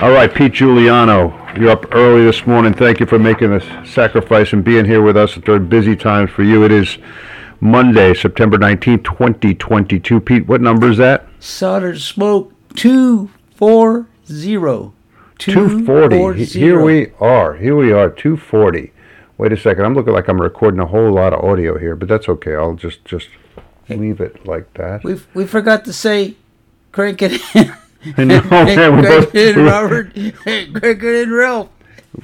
All right, Pete Juliano, you're up early this morning. Thank you for making the sacrifice and being here with us during busy times for you. It is Monday, September 19th, 2022. Pete, what number is that? Solder Smoke 240. 240. Here we are. Here we are, 240. Wait a second. I'm looking like I'm recording a whole lot of audio here, but that's okay. I'll just just leave it like that. We we forgot to say crank it Know, man, we're crank both- it in, Robert. crank it in, Ralph.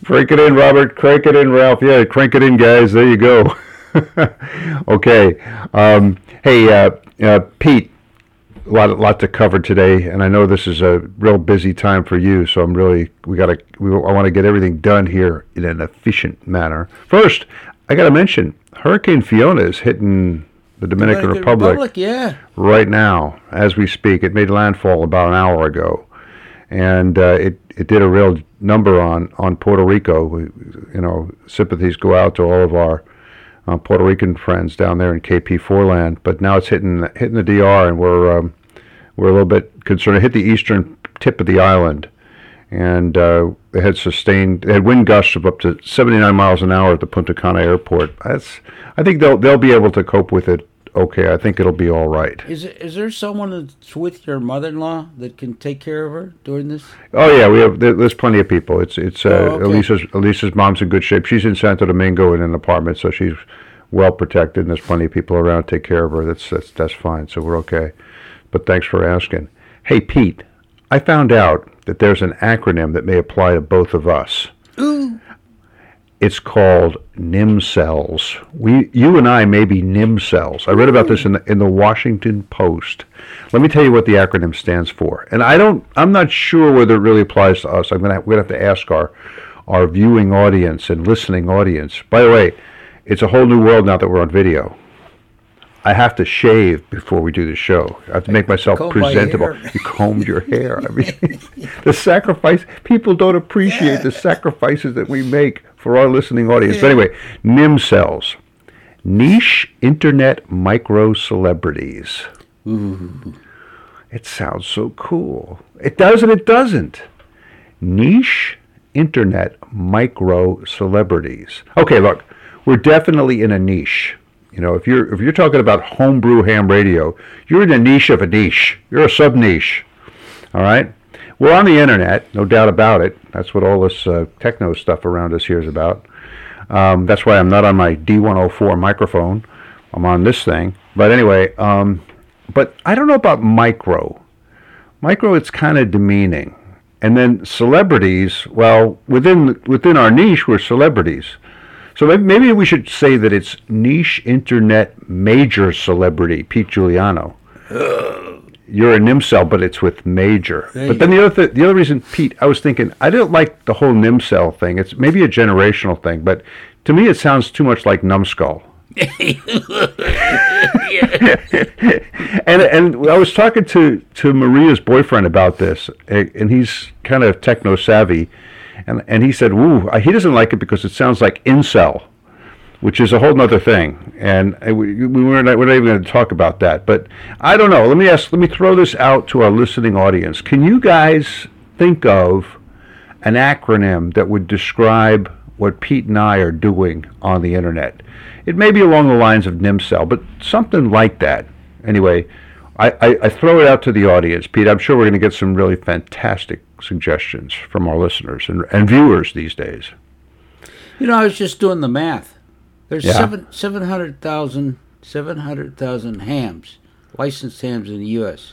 Crank it in, Robert. Crank it in, Ralph. Yeah, crank it in, guys. There you go. okay. Um, hey, uh, uh, Pete. A lot, lot to cover today, and I know this is a real busy time for you. So I'm really, we gotta, we, I want to get everything done here in an efficient manner. First, I gotta mention Hurricane Fiona is hitting the Dominican, Republic yeah. right now as we speak. It made landfall about an hour ago, and uh, it it did a real number on on Puerto Rico. We, you know, sympathies go out to all of our uh, Puerto Rican friends down there in KP4 land. But now it's hitting hitting the DR, and we're um, we're a little bit concerned. It hit the eastern tip of the island. And uh, they had sustained, they had wind gusts of up to 79 miles an hour at the Punta Cana airport. That's, I think they'll they'll be able to cope with it. Okay, I think it'll be all right. Is it, is there someone that's with your mother-in-law that can take care of her during this? Oh yeah, we have. there- There's plenty of people. It's it's uh, Oh, okay. Elisa's Elisa's mom's in good shape. She's in Santo Domingo in an apartment, so she's well protected. And there's plenty of people around to take care of her. That's that's that's fine. So we're okay. But thanks for asking. Hey Pete, I found out that there's an acronym that may apply to both of us. Ooh. It's called NIM cells. We, you and I may be NIM cells. I read about this in the, in the Washington Post. Let me tell you what the acronym stands for. And I don't, I'm not sure whether it really applies to us. I'm gonna, we're gonna have to ask our, our viewing audience and listening audience. By the way, it's a whole new world now that we're on video. I have to shave before we do the show. I have to make myself Comb presentable. hair. You combed your hair. I mean, the sacrifice. People don't appreciate the sacrifices that we make for our listening audience. But anyway, NIM cells, niche internet micro celebrities. It sounds so cool. It does and it doesn't. Niche internet micro celebrities. Okay, look, we're definitely in a niche. You know, if you're if you're talking about homebrew ham radio, you're in a niche of a niche. You're a sub niche. All right. We're on the internet, no doubt about it. That's what all this uh, techno stuff around us here is about. Um, that's why I'm not on my D104 microphone. I'm on this thing. But anyway, um, but I don't know about micro. Micro, it's kind of demeaning. And then celebrities, well, within within our niche, we're celebrities. So maybe, maybe we should say that it's niche internet major celebrity Pete Juliano. You're a NIMCell, but it's with major. There but then the other th- the other reason, Pete, I was thinking I didn't like the whole NIMCell thing. It's maybe a generational thing, but to me it sounds too much like numbskull. and and I was talking to to Maria's boyfriend about this, and he's kind of techno savvy, and and he said, "Ooh, he doesn't like it because it sounds like incel." Which is a whole other thing, and we, we we're not, we're not even going to talk about that. But I don't know. Let me ask. Let me throw this out to our listening audience. Can you guys think of an acronym that would describe what Pete and I are doing on the internet. It may be along the lines of NIMCell, but something like that. Anyway, I, I, I throw it out to the audience, Pete. I'm sure we're going to get some really fantastic suggestions from our listeners and, and viewers these days. You know, I was just doing the math. There's Yeah. seven seven hundred thousand seven hundred thousand hams, licensed hams in the U.S.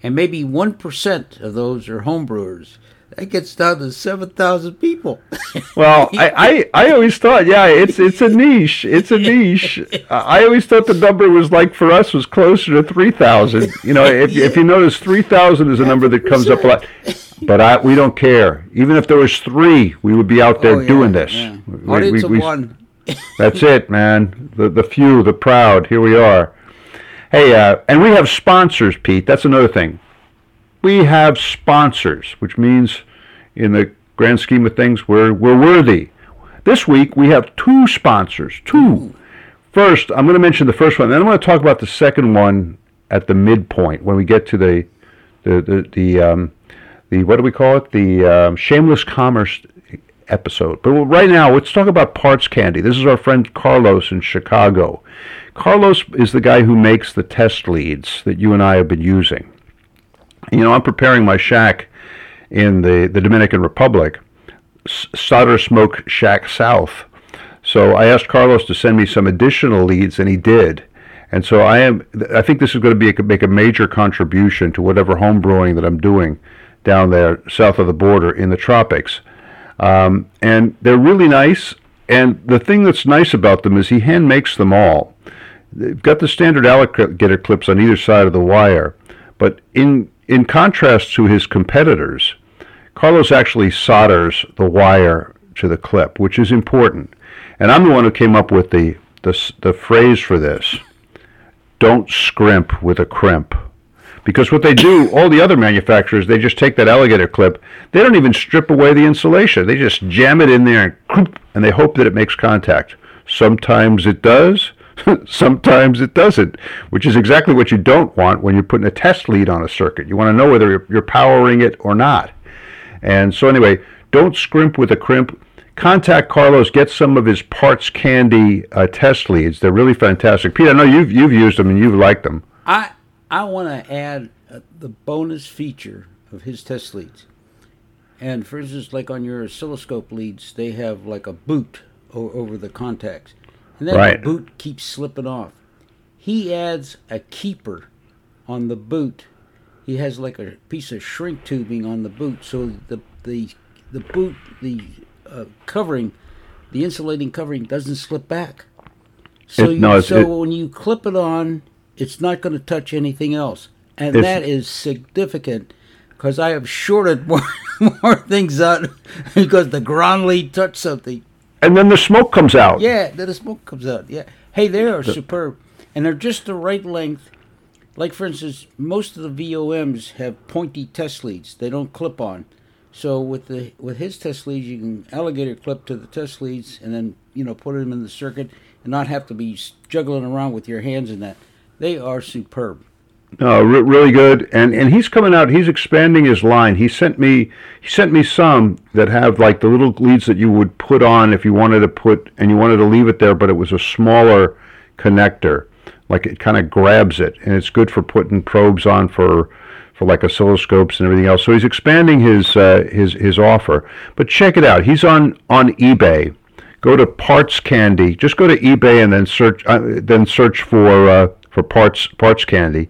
And maybe one percent of those are homebrewers. That gets down to seven thousand people. Well, I, I, I always thought, yeah, it's it's a niche. It's a niche. I always thought the number was like for us was closer to three thousand. You know, if if you notice, three thousand is a number that comes up a lot. But I, we don't care. Even if there was three, we would be out there Oh, yeah, doing this. yeah. We- Audience we- of one. That's it, man. The the few, the proud. Here we are. Hey, uh, and we have sponsors, Pete. That's another thing. We have sponsors, which means, in the grand scheme of things, we're we're worthy. This week we have two sponsors. Two. First, I'm going to mention the first one. Then I'm going to talk about the second one at the midpoint when we get to the the the, the um, the what do we call it? The um, shameless commerce episode. But right now, let's talk about parts candy. This is our friend Carlos in Chicago. Carlos is the guy who makes the test leads that you and I have been using. You know, I'm preparing my shack in the, the Dominican Republic, Solder Smoke Shack South. So I asked Carlos to send me some additional leads, and he did. And so I am. I think this is going to be a, make a major contribution to whatever home brewing that I'm doing down there south of the border in the tropics. Um, and they're really nice. And the thing that's nice about them is he hand makes them all. They've got the standard alligator clips on either side of the wire, but in in contrast to his competitors, Carlos actually solders the wire to the clip, which is important. And I'm the one who came up with the the, the phrase for this: "Don't scrimp with a crimp." Because what they do, all the other manufacturers, they just take that alligator clip. They don't even strip away the insulation. They just jam it in there and, and they hope that it makes contact. Sometimes it does. Sometimes it doesn't, which is exactly what you don't want when you're putting a test lead on a circuit. You want to know whether you're, powering it or not. And so, anyway, don't scrimp with a crimp. Contact Carlos. Get some of his parts candy uh, test leads. They're really fantastic. Pete, I know you've you've used them and you've liked them. I I want to add uh, the bonus feature of his test leads. And for instance, like on your oscilloscope leads, they have like a boot o- over the contacts. And then Right. the boot keeps slipping off. He adds a keeper on the boot. He has like a piece of shrink tubing on the boot, so the the the boot the uh, covering, the insulating covering doesn't slip back. So It- you, no, so it- when you clip it on, it's not going to touch anything else, and It's- that is significant because I have shorted more more things out because the ground lead touched something. And then the smoke comes out. Yeah, then the smoke comes out. Yeah. Hey, they are superb, and they're just the right length. Like for instance, most of the VOMs have pointy test leads. They don't clip on. So with the with his test leads, you can alligator clip to the test leads, and then you know put them in the circuit, and not have to be juggling around with your hands in that. They are superb. No, re- really good. And and he's coming out. He's expanding his line. He sent me he sent me some that have like the little leads that you would put on if you wanted to put and you wanted to leave it there, but it was a smaller connector. Like it kind of grabs it, and it's good for putting probes on for for like oscilloscopes and everything else. So he's expanding his uh, his his offer. But check it out. He's on on eBay. Go to Parts Candy. Just go to eBay and then search uh, then search for uh, for parts parts candy.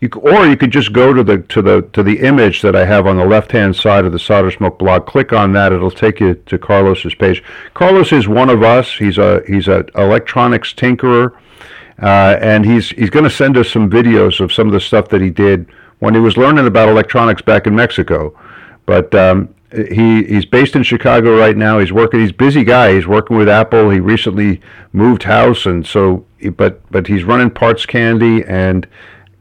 You, or you could just go to the to the to the image that I have on the left hand side of the Solder Smoke blog. Click on that; it'll take you to Carlos's page. Carlos is one of us. He's a he's a electronics tinkerer, uh, and he's he's going to send us some videos of some of the stuff that he did when he was learning about electronics back in Mexico. But um, he he's based in Chicago right now. He's working. He's a busy guy. He's working with Apple. He recently moved house, and so but but he's running parts candy and.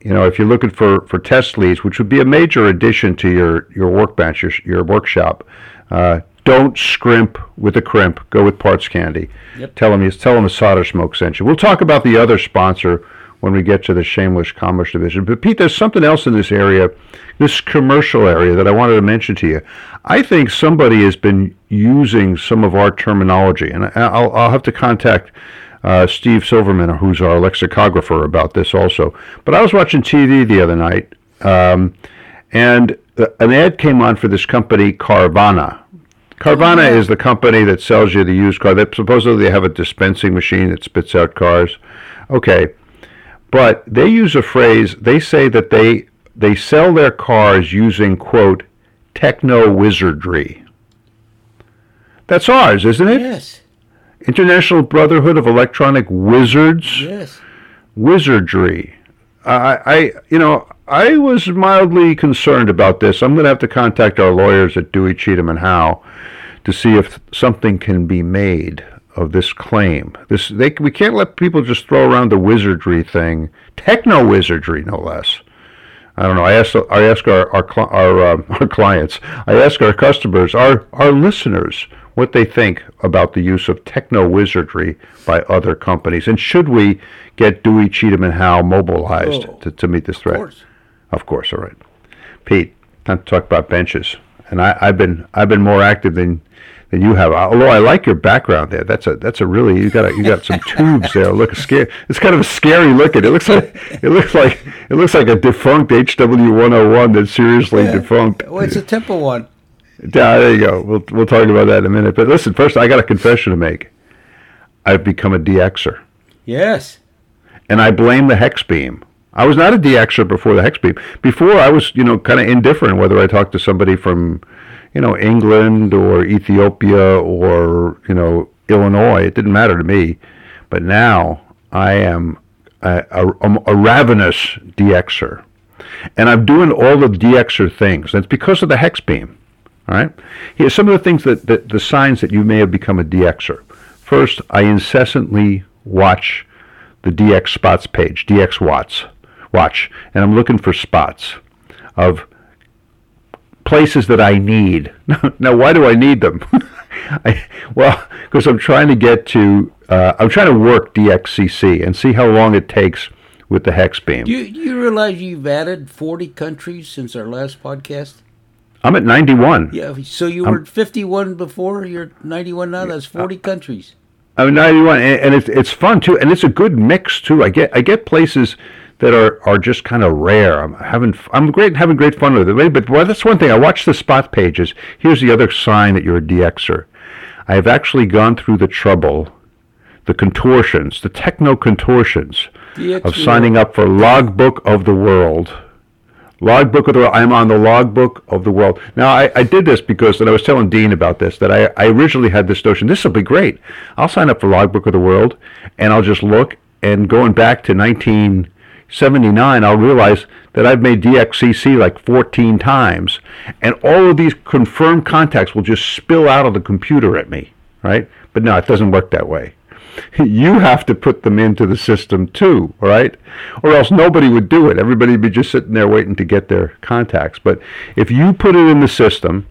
You know, if you're looking for, for test leads, which would be a major addition to your, your workbench, your, your workshop, uh, don't scrimp with a crimp. Go with Parts Candy. Yep. Tell them tell them the Solder Smoke sent you. We'll talk about the other sponsor when we get to the Shameless Commerce Division. But Pete, there's something else in this area, this commercial area that I wanted to mention to you. I think somebody has been using some of our terminology, and I'll, I'll have to contact uh, Steve Silverman, who's our lexicographer, about this also. But I was watching TV the other night, um, and uh, an ad came on for this company, Carvana. Carvana is the company that sells you the used car. That supposedly they have a dispensing machine that spits out cars. Okay, but they use a phrase. They say that they they sell their cars using quote techno wizardry. That's ours, isn't it? Yes, International Brotherhood of Electronic Wizards. yes. Wizardry. I, I, you know, I was mildly concerned about this. I'm going to have to contact our lawyers at Dewey, Cheatham, and Howe to see if something can be made of this claim. This, they, we can't let people just throw around the wizardry thing, techno wizardry, no less. I don't know. I ask, I ask our our our, um, our clients, I ask our customers, our our listeners, what they think about the use of techno wizardry by other companies, and should we get Dewey, Cheatham, and Howe mobilized Oh, to, to meet this threat? course. Of course. All right, Pete. time to talk about benches. And I, I've been I've been more active than than you have. Although I like your background there. That's a that's a really you got a, you got some tubes there. Look scary. It's kind of a scary looking. It looks like it looks like it looks like a defunct HW 101 that's seriously Yeah. defunct. Well, it's a temple one. Yeah, there you go. We'll we'll talk about that in a minute. But listen, first I got a confession to make. I've become a DXer, Yes. and I blame the hex beam. I was not a DXer before the hex beam. Before I was, you know, kind of indifferent whether I talked to somebody from, you know, England or Ethiopia or you know Illinois. It didn't matter to me. But now I am a, a, a ravenous DXer, and I'm doing all the DXer things. That's because of the hex beam. All right. Here's some of the things that, that the signs that you may have become a DXer. First, I incessantly watch the DX spots page, DX watts, watch, and I'm looking for spots of places that I need. now, why do I need them? I, well, because I'm trying to get to, uh, I'm trying to work DXCC and see how long it takes with the hex beam. Do you, do you realize you've added 40 countries since our last podcast? I'm at 91. Yeah. So you were 51 before, you're 91 now? That's 40 countries. I'm 91, and, and it's it's fun too, and it's a good mix too. I get I get places that are, are just kind of rare. I'm having I'm great having great fun with it. But well, that's one thing. I watch the spot pages. Here's the other sign that you're a DXer. I have actually gone through the trouble, the contortions, the techno contortions of signing up for Logbook of the World. Logbook of the World. I'm on the Logbook of the World. Now, I, I did this because, and I was telling Dean about this, that I, I originally had this notion, this will be great. I'll sign up for Logbook of the World, and I'll just look, and going back to 1979, I'll realize that I've made DXCC like 14 times, and all of these confirmed contacts will just spill out of the computer at me, right? But no, it doesn't work that way you have to put them into the system too, right? Or else nobody would do it. Everybody would be just sitting there waiting to get their contacts. But if you put it in the system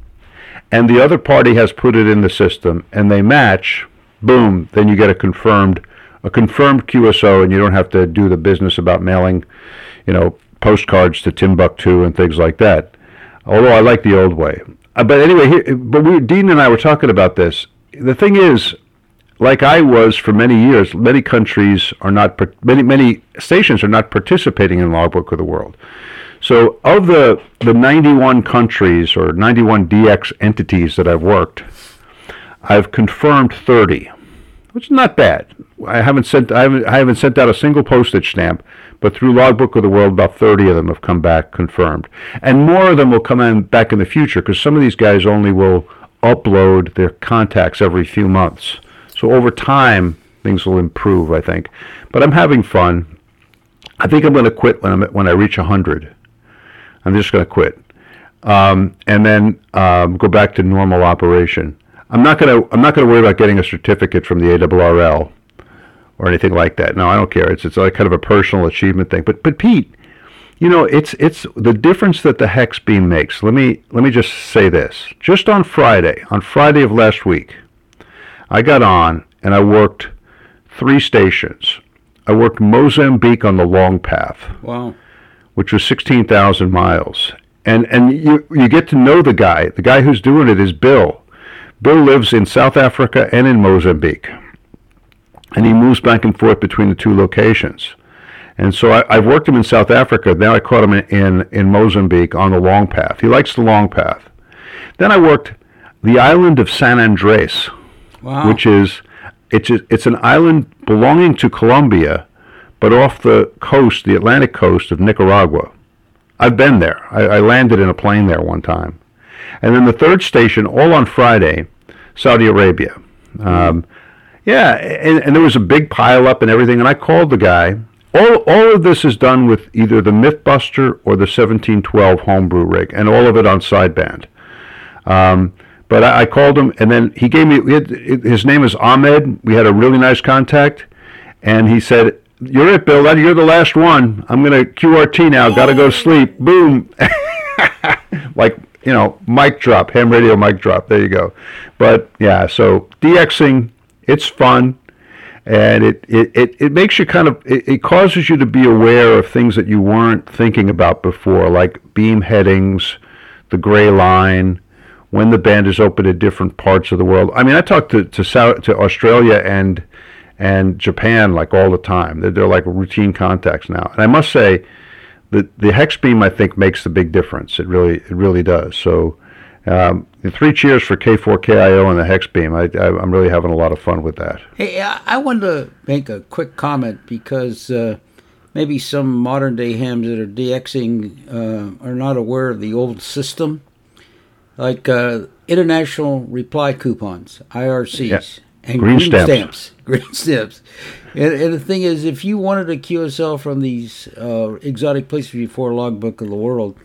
and the other party has put it in the system and they match, boom, then you get a confirmed a confirmed QSO and you don't have to do the business about mailing, you know, postcards to Timbuktu and things like that. Although I like the old way. Uh, but anyway, but we, Dean and I were talking about this. The thing is, like I was for many years, many countries are not, many many stations are not participating in Logbook of the World. So of the the 91 countries or 91 DX entities that I've worked, I've confirmed 30, which is not bad. I haven't sent I haven't, I haven't sent out a single postage stamp, but through Logbook of the World, about 30 of them have come back confirmed, and more of them will come in back in the future because some of these guys only will upload their contacts every few months. So over time, things will improve, I think. But I'm having fun. I think I'm going to quit when I'm when I reach 100. I'm just going to quit, um, and then um, go back to normal operation. I'm not going to I'm not to worry about getting a certificate from the ARRL or anything like that. No, I don't care. It's it's like kind of a personal achievement thing. But but Pete, you know, it's it's the difference that the hex beam makes. Let me let me just say this. Just on Friday, on Friday of last week, I got on and I worked three stations. I worked Mozambique on the long path, Wow. which was 16,000 miles. And and you you get to know the guy. The guy who's doing it is Bill. Bill lives in South Africa and in Mozambique. And he moves back and forth between the two locations. And so I, I've worked him in South Africa. Now I caught him in, in, in Mozambique on the long path. He likes the long path. Then I worked the island of San Andres, Wow. which is it's a, it's an island belonging to Colombia, but off the coast, the Atlantic coast of Nicaragua. I've been there. I, I landed in a plane there one time, and then the third station, all on Friday, Saudi Arabia. Um, yeah, and, and there was a big pile up and everything, and I called the guy. All, all of this is done with either the MythBuster or the 1712 homebrew rig, and all of it on sideband. Um, but I, I called him, and then he gave me his name is Ahmed. We had a really nice contact, and he said, "You're it, Bill. You're the last one. I'm gonna QRT now. Got to go sleep." Boom, like you know, mic drop, ham radio mic drop. There you go. But yeah, so DXing, it's fun and it, it, it, it makes you kind of it, it causes you to be aware of things that you weren't thinking about before like beam headings the gray line, when the band is open in different parts of the world. I mean, I talk to to, South, to Australia and and Japan like all the time. They're, they're like routine contacts now. And I must say, the the hex beam I think makes the big difference. It really it really does. So. Um, the three cheers for K4KIO and the hex beam. I, I, am really having a lot of fun with that. Hey, I, I wanted to make a quick comment because uh, maybe some modern day hams that are DXing uh, are not aware of the old system like uh, international reply coupons, IRCs, yeah. and green, green stamps. stamps. Green stamps. And, and, the thing is, if you wanted a QSL from these uh, exotic places before Logbook of the World,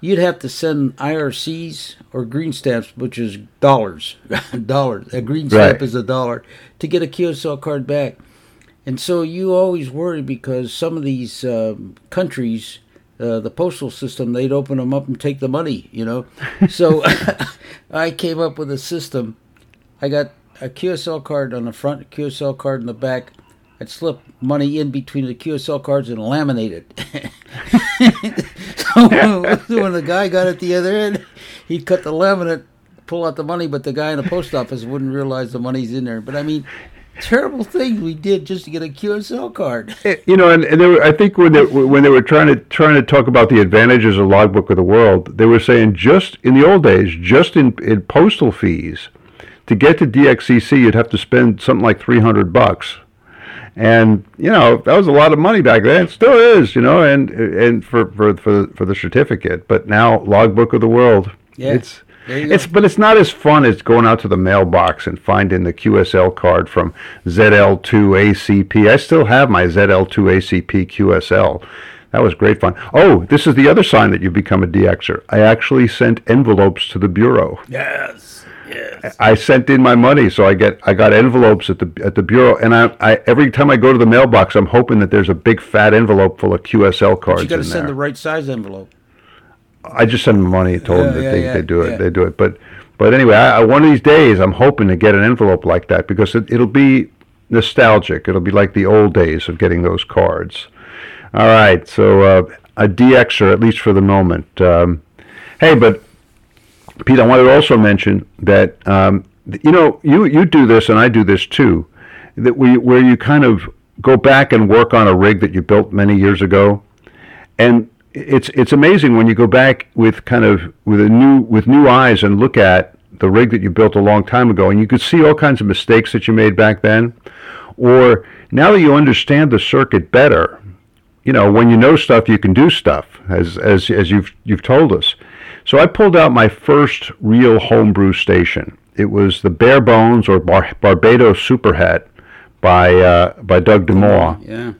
you'd have to send IRCs or green stamps, which is dollars. dollars. A green stamp right. is a dollar to get a QSL card back. And so you always worry because some of these uh, countries uh, the postal system, they'd open them up and take the money, you know. So I came up with a system. I got a QSL card on the front, a QSL card in the back. I'd slip money in between the QSL cards and laminate it. so when the guy got at the other end, he'd cut the laminate, pull out the money, but the guy in the post office wouldn't realize the money's in there. But I mean, terrible things we did just to get a QSL card. Eh, you know, and, and were, I think when they when they were trying to trying to talk about the advantages of Logbook of the World, they were saying just in the old days, just in, in postal fees, to get to DXCC, you'd have to spend something like three hundred bucks. And you know that was a lot of money back then. It still is, you know, and and for for for, for the certificate. But now Logbook of the World, yeah. it's it's but it's not as fun as going out to the mailbox and finding the QSL card from ZL2ACP. I still have my ZL2ACP QSL. That was great fun. Oh, this is the other sign that you've become a DXer. I actually sent envelopes to the bureau. Yes. Yes. I sent in my money, so I get I got envelopes at the at the bureau, and I, I every time I go to the mailbox, I'm hoping that there's a big fat envelope full of QSL cards. But you got to send there. the right size envelope. I just send them money told Yeah, them that yeah, they, yeah, they do it. They do it. But but anyway, I, I, one of these days, I'm hoping to get an envelope like that because it, it'll be nostalgic. It'll be like the old days of getting those cards. All right, so uh, a DXer at least for the moment. Um, hey, but Pete, I wanted to also mention that um, you know you you do this and I do this too. That we where you kind of go back and work on a rig that you built many years ago, and it's it's amazing when you go back with kind of with a new with new eyes and look at the rig that you built a long time ago, and you could see all kinds of mistakes that you made back then, or now that you understand the circuit better, you know when you know stuff, you can do stuff as as as you've you've told us. So I pulled out my first real homebrew station. It was the Bare Bones or Bar- Barbados Superhet by uh, by Doug DeMaw Yeah.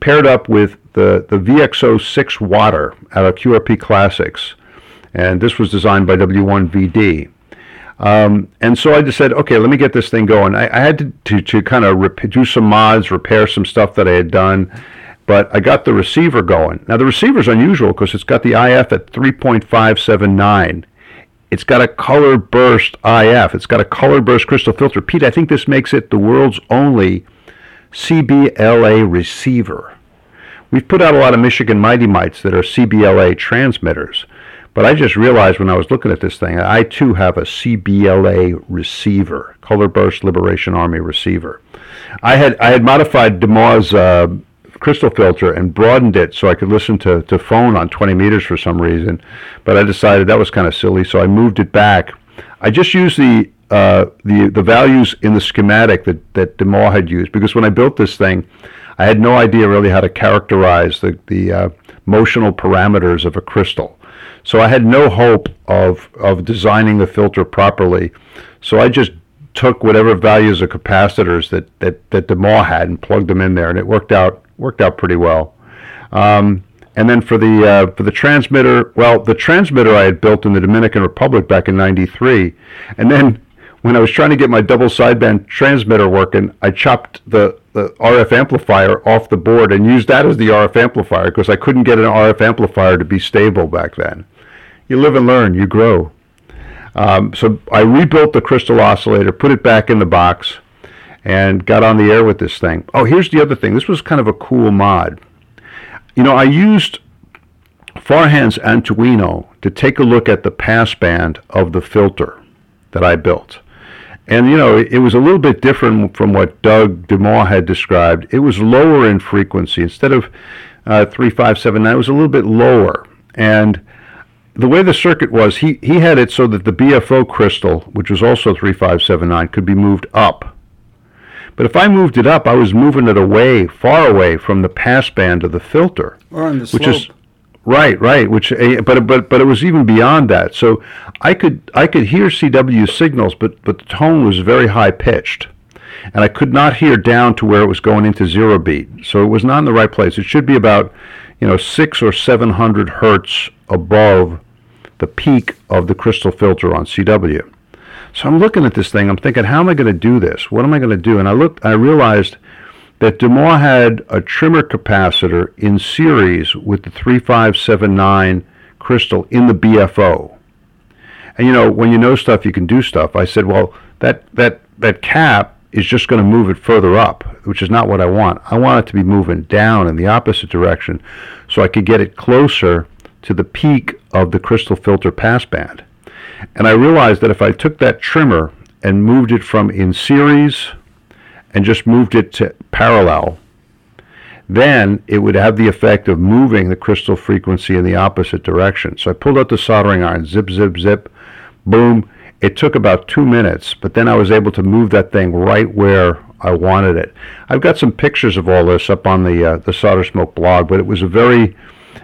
paired up with the, the VXO 6 water out of QRP Classics. And this was designed by W1VD. Um, and so I just said, okay, let me get this thing going. I, I had to, to, to kind of rep- do some mods, repair some stuff that I had done, but I got the receiver going. Now, the receiver's unusual because it's got the IF at 3.579. It's got a color burst IF. It's got a color burst crystal filter. Pete, I think this makes it the world's only CBLA receiver. We've put out a lot of Michigan Mighty Mites that are CBLA transmitters, but I just realized when I was looking at this thing, I too have a CBLA receiver, Color Burst Liberation Army receiver. I had I had modified DeMaw's uh, crystal filter and broadened it so I could listen to, to phone on 20 meters for some reason, but I decided that was kind of silly, so I moved it back. I just used the uh, the the values in the schematic that that DeMaw had used because when I built this thing, I had no idea really how to characterize the the uh, motional parameters of a crystal. So I had no hope of of designing the filter properly. So I just took whatever values of capacitors that that that DeMaw had and plugged them in there, and it worked out worked out pretty well. Um, and then for the uh, for the transmitter, well, the transmitter I had built in the Dominican Republic back in '93, and then when I was trying to get my double sideband transmitter working, I chopped the, the RF amplifier off the board and used that as the RF amplifier because I couldn't get an RF amplifier to be stable back then. You live and learn, you grow. Um, so I rebuilt the crystal oscillator, put it back in the box, and got on the air with this thing. Oh, here's the other thing. This was kind of a cool mod. You know, I used Farhan's Antuino to take a look at the passband of the filter that I built. And, you know, it was a little bit different from what Doug DeMaw had described. It was lower in frequency. Instead of uh, 3579, it was a little bit lower. And the way the circuit was, he, he had it so that the BFO crystal, which was also 3579, could be moved up. But if I moved it up, I was moving it away, far away from the passband of the filter. Or on the which is right, right. Which, eh, but but but it was even beyond that. So I could I could hear CW signals, but but the tone was very high pitched, and I could not hear down to where it was going into zero beat. So it was not in the right place. It should be about you know six or seven hundred hertz above the peak of the crystal filter on CW. So I'm looking at this thing. I'm thinking, how am I going to do this? What am I going to do? And I looked. I realized that DeMaw had a trimmer capacitor in series with the 3579 crystal in the BFO. And you know, when you know stuff, you can do stuff. I said, well, that that that cap is just going to move it further up, which is not what I want. I want it to be moving down in the opposite direction so I could get it closer to the peak of the crystal filter passband. And I realized that if I took that trimmer and moved it from in series and just moved it to parallel, then it would have the effect of moving the crystal frequency in the opposite direction. So I pulled out the soldering iron, zip, zip, zip, boom. It took about two minutes, but then I was able to move that thing right where I wanted it. I've got some pictures of all this up on the uh, the Solder Smoke blog, but it was a very,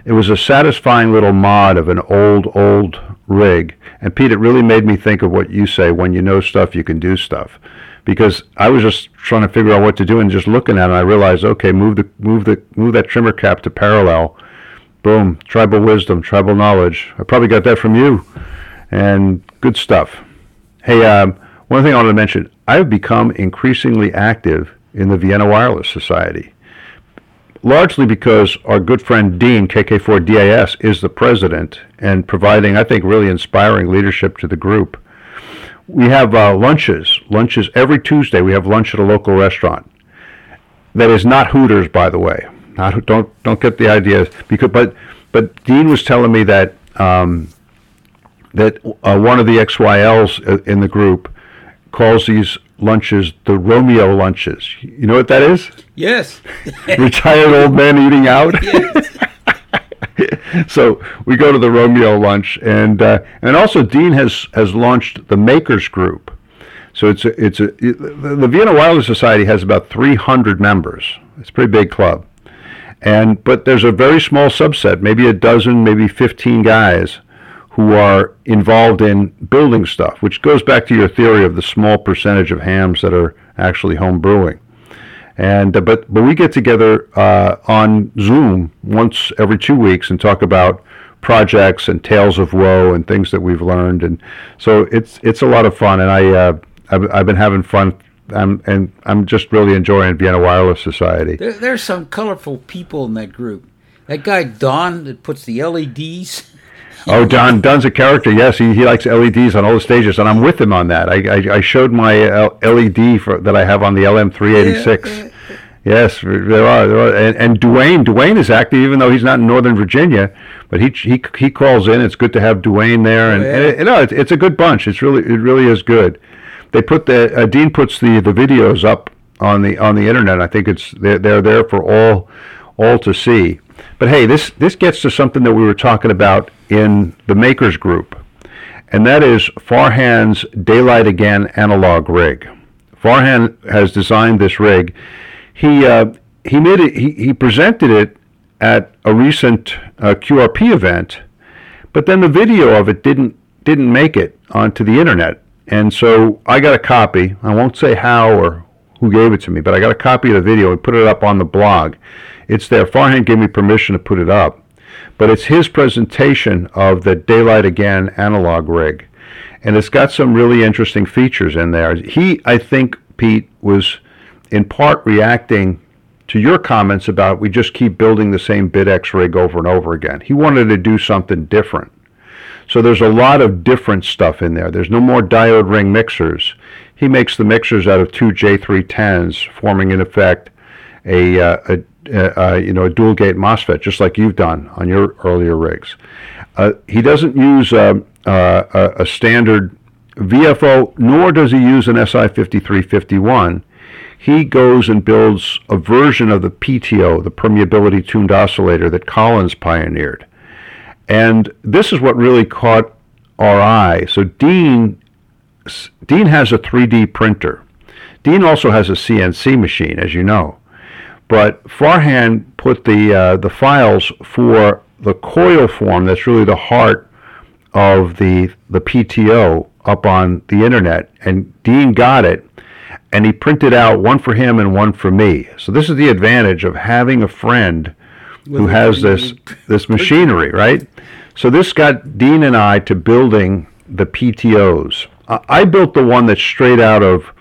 it was a satisfying little mod of an old old rig. And Pete, it really made me think of what you say: when you know stuff, you can do stuff. Because I was just trying to figure out what to do and just looking at it, I realized, okay, move the move the move that trimmer cap to parallel. Boom, tribal wisdom, tribal knowledge. I probably got that from you, and good stuff. Hey, um, one thing I wanted to mention: I've become increasingly active in the Vienna Wireless Society largely because our good friend Dean, KK4DAS, is the president and providing, I think, really inspiring leadership to the group. We have uh, lunches, lunches every Tuesday. We have lunch at a local restaurant. That is not Hooters, by the way. Not, don't don't get the idea because but but Dean was telling me that um, that uh, one of the XYLs in the group calls these lunches the Romeo lunches. You know what that is? Yes. Retired old man eating out. yes. so we go to the Romeo lunch, and uh, and also Dean has has launched the Makers Group. So it's a, it's a it, the Vienna Wireless Society has about 300 members. It's a pretty big club, and but there's a very small subset, maybe a dozen, maybe 15 guys who are involved in building stuff, which goes back to your theory of the small percentage of hams that are actually home brewing. And uh, but but we get together uh, on Zoom once every two weeks and talk about projects and tales of woe and things that we've learned, and so it's it's a lot of fun. And I uh, I've, I've been having fun. I'm, and I'm just really enjoying Vienna Wireless Society. There, there's some colorful people in that group. That guy Don that puts the LEDs. Oh, Don Don's a character. Yes, he, he likes LEDs on all the stages, and I'm with him on that. I I, I showed my L- LED for, that I have on the LM386. Yeah, yeah. Yes, there are. There are. And, and Dwayne, Dwayne is active, even though he's not in Northern Virginia. But he he he calls in. It's good to have Dwayne there, and, Oh, yeah. and it, you know, it's, it's a good bunch. It's really it really is good. They put the uh, Dean puts the, the videos up on the on the internet. I think it's they're, they're there for all all to see. But hey, this this gets to something that we were talking about in the Makers Group, and that is Farhan's Daylight Again analog rig. Farhan has designed this rig. He uh, he made it. He, he presented it at a recent uh, QRP event, but then the video of it didn't didn't make it onto the internet. And so I got a copy. I won't say how or who gave it to me, but I got a copy of the video and put it up on the blog. It's there. Farhan gave me permission to put it up, but it's his presentation of the Daylight Again analog rig, and it's got some really interesting features in there. He, I think, Pete was in part reacting to your comments about we just keep building the same BitX rig over and over again. He wanted to do something different. So there's a lot of different stuff in there. There's no more diode ring mixers. He makes the mixers out of two J310s, forming in effect a, uh, a uh, uh, you know, a dual gate MOSFET, just like you've done on your earlier rigs. Uh, he doesn't use um, uh, a, a standard VFO, nor does he use an SI5351. He goes and builds a version of the PTO, the permeability tuned oscillator that Collins pioneered. And this is what really caught our eye. So Dean Dean has a 3D printer. Dean also has a CNC machine, as you know. But Farhan put the uh, the files for the coil form that's really the heart of the the PTO up on the internet, and Dean got it, and he printed out one for him and one for me. So this is the advantage of having a friend With who has this this machinery, right? So this got Dean and I to building the PTOs. I built the one that's straight out of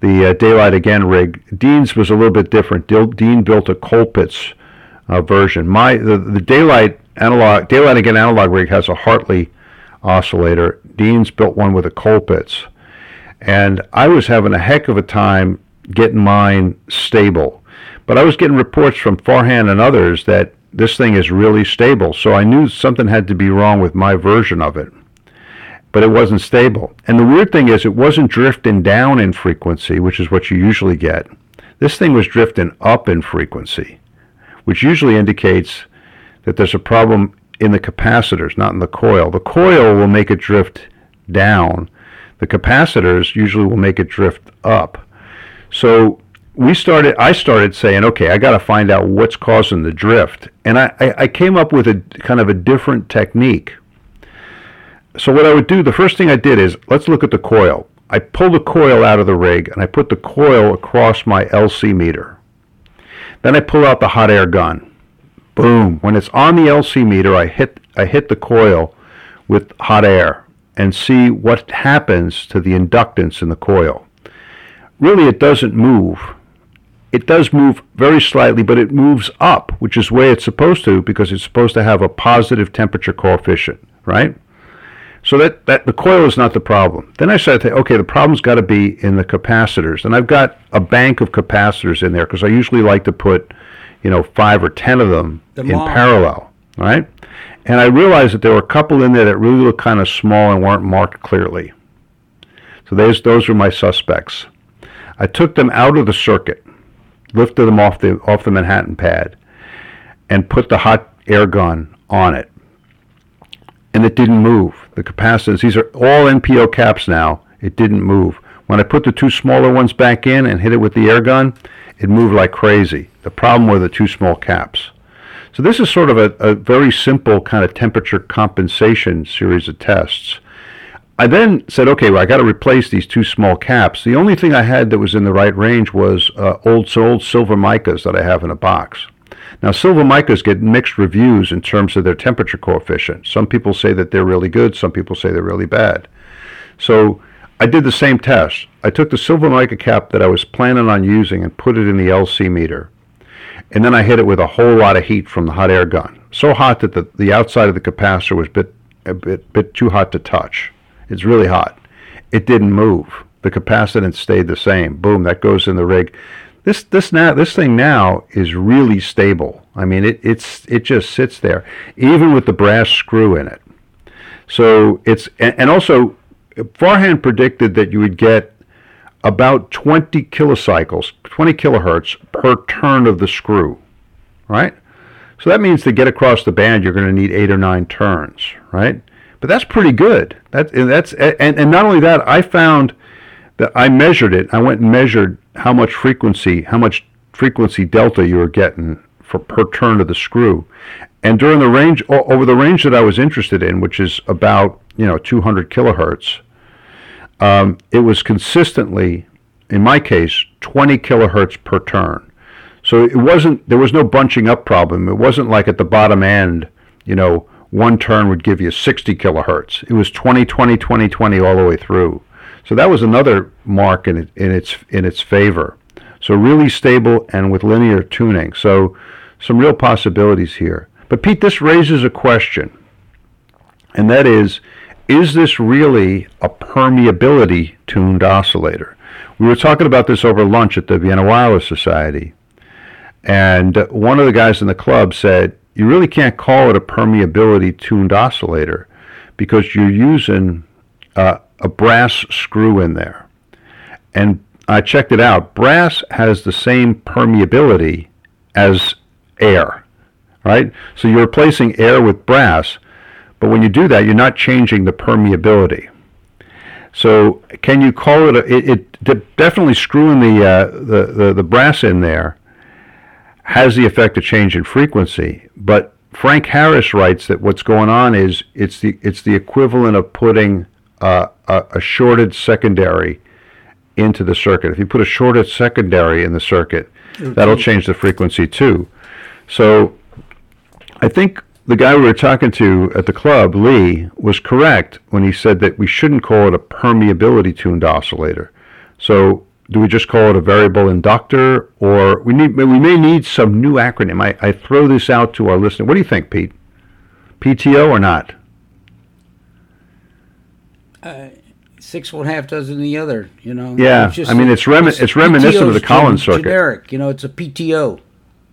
the uh, Daylight Again rig. Dean's was a little bit different. Dean built a Colpitts uh, version. My the, the Daylight analog Daylight Again analog rig has a Hartley oscillator. Dean's built one with a Colpitts, and I was having a heck of a time getting mine stable. But I was getting reports from Farhan and others that this thing is really stable. So I knew something had to be wrong with my version of it. But it wasn't stable. And the weird thing is, it wasn't drifting down in frequency, which is what you usually get. This thing was drifting up in frequency, which usually indicates that there's a problem in the capacitors, not in the coil. The coil will make it drift down. The capacitors usually will make it drift up. So we started i started saying okay i got to find out what's causing the drift and I, I, I, came up with a kind of a different technique so what i would do the first thing i did is let's look at the coil. I pull the coil out of the rig and i put the coil across my lc meter. Then i pull out the hot air gun. Boom. When it's on the lc meter i hit i hit the coil with hot air and see what happens to the inductance in the coil. Really it doesn't move. It does move very slightly, but it moves up, which is the way it's supposed to because it's supposed to have a positive temperature coefficient, right? So that, that the coil is not the problem. Then I started to think, okay, the problem's got to be in the capacitors. And I've got a bank of capacitors in there because I usually like to put, you know, five or ten of them the in mom. parallel, right? And I realized that there were a couple in there that really looked kind of small and weren't marked clearly. So those, those were my suspects. I took them out of the circuit lifted them off the off the Manhattan pad, and put the hot air gun on it, and it didn't move. The capacitors, these are all NPO caps now. It didn't move. When I put the two smaller ones back in and hit it with the air gun, it moved like crazy. The problem were the two small caps. So this is sort of a, a very simple kind of temperature compensation series of tests. I then said, okay, well, I got to replace these two small caps. The only thing I had that was in the right range was uh, old, so old silver micas that I have in a box. Now, silver micas get mixed reviews in terms of their temperature coefficient. Some people say that they're really good, some people say they're really bad. So I did the same test. I took the silver mica cap that I was planning on using and put it in the LC meter. And then I hit it with a whole lot of heat from the hot air gun. So hot that the, the outside of the capacitor was bit, a bit, bit too hot to touch. It's really hot. It didn't move. The capacitance stayed the same. Boom, that goes in the rig. This this now this thing now is really stable. I mean, it it's it just sits there, even with the brass screw in it. So it's and, and also, Farhan predicted that you would get about 20 kilocycles, 20 kilohertz per turn of the screw, right? So that means to get across the band, you're going to need eight or nine turns, right? But that's pretty good. That, that's and, and not only that, I found that I measured it. I went and measured how much frequency, how much frequency delta you were getting for per turn of the screw. And during the range, over the range that I was interested in, which is about you know 200 kilohertz, um, it was consistently, in my case, 20 kilohertz per turn. So it wasn't there was no bunching up problem. It wasn't like at the bottom end, you know, one turn would give you 60 kilohertz. It was 20, 20, 20, 20 all the way through. So that was another mark in, it, in its in its favor. So really stable and with linear tuning. So some real possibilities here. But Pete, this raises a question, and that is, is this really a permeability tuned oscillator? We were talking about this over lunch at the Vienna Wireless Society, And one of the guys in the club said, you really can't call it a permeability tuned oscillator because you're using uh, a brass screw in there. And I checked it out. Brass has the same permeability as air, right? So you're replacing air with brass, but when you do that, you're not changing the permeability. So can you call it? A, it, it definitely screwing the, uh, the, the the brass in there has the effect of changing frequency. But Frank Harris writes that what's going on is it's the it's the equivalent of putting uh, a, a shorted secondary into the circuit. If you put a shorted secondary in the circuit, that'll change the frequency too. So I think the guy we were talking to at the club, Lee, was correct when he said that we shouldn't call it a permeability tuned oscillator. So do we just call it a variable inductor, or we need we may need some new acronym? I, I throw this out to our listener. What do you think, Pete? PTO or not? Uh, six one half dozen the other. You know. Yeah, I mean it's remi- it's reminiscent of the Collins circuit. Generic, you know, it's a PTO.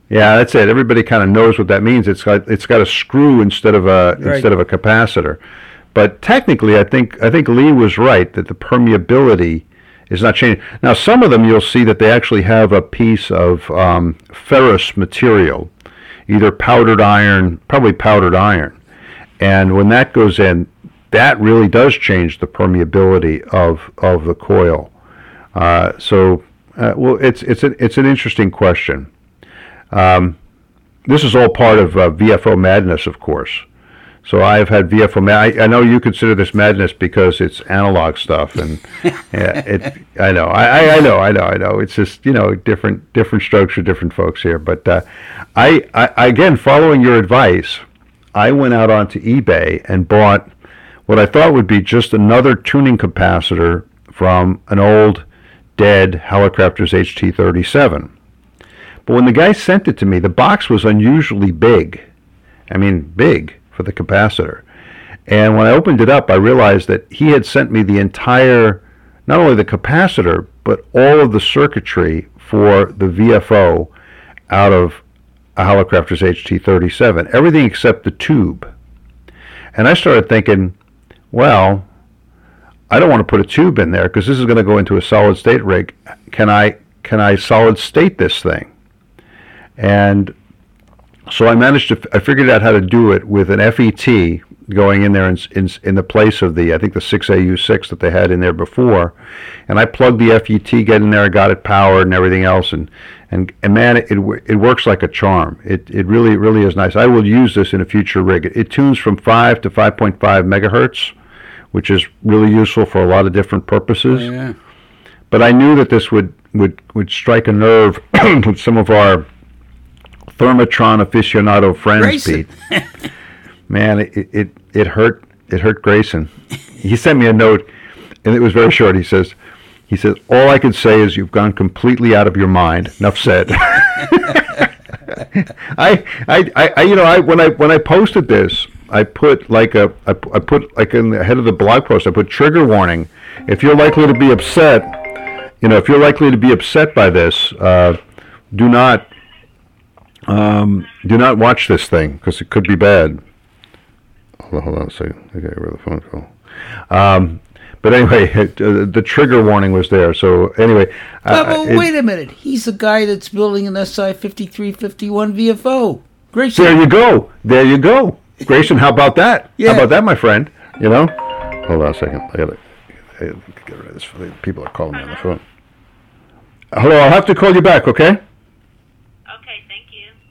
Yeah, that's it. Everybody kind of knows what that means. It's got it's got a screw instead of a right. instead of a capacitor. But technically, I think I think Lee was right that the permeability is not changing. Now, some of them you'll see that they actually have a piece of um, ferrous material, either powdered iron, probably powdered iron, and when that goes in, that really does change the permeability of of the coil. Uh, so, uh, well, it's it's an it's an interesting question. Um, this is all part of uh, VFO madness, of course. So I've had VFO. I, I know you consider this madness because it's analog stuff, and yeah, it. I know. I, I know. I know. I know. It's just you know different different strokes for different folks here. But uh, I, I again following your advice, I went out onto eBay and bought what I thought would be just another tuning capacitor from an old dead Hallicrafters HT37. But when the guy sent it to me, the box was unusually big. I mean, big for the capacitor. And when I opened it up, I realized that he had sent me the entire, not only the capacitor, but all of the circuitry for the VFO out of a Hallicrafters HT37, everything except the tube. And I started thinking, well, I don't want to put a tube in there because this is going to go into a solid state rig. Can I can I solid state this thing? And so I managed to, I figured out how to do it with an FET going in there in, in, in the place of the, I think the 6AU6 that they had in there before. And I plugged the FET, get in there, got it powered and everything else. And, and, and man, it, it works like a charm. It, it really, really is nice. I will use this in a future rig. It, it tunes from 5 to 5.5 megahertz, which is really useful for a lot of different purposes. Oh, yeah. But I knew that this would, would, would strike a nerve with some of our Thermatron aficionado friends, Grayson. Pete. Man, it, it it hurt it hurt Grayson. He sent me a note, and it was very short. He says, he says, all I can say is you've gone completely out of your mind. Enough said. I, I, I, you know, I when I when I posted this, I put like a, I, I put like in the head of the blog post, I put trigger warning. If you're likely to be upset, you know, if you're likely to be upset by this, uh, do not um, do not watch this thing because it could be bad. Hold on, hold on a second. Okay, where the phone call. Um, but anyway, it, uh, the trigger warning was there. So anyway, uh, but, wait a minute. He's the guy that's building an SI fifty three fifty one VFO. Great. There you go. There you go. Grayson, how about that? Yeah. How about that, my friend? You know. Hold on a second. I gotta, I gotta get rid of this. People are calling me on the phone. Hello, I'll have to call you back. Okay.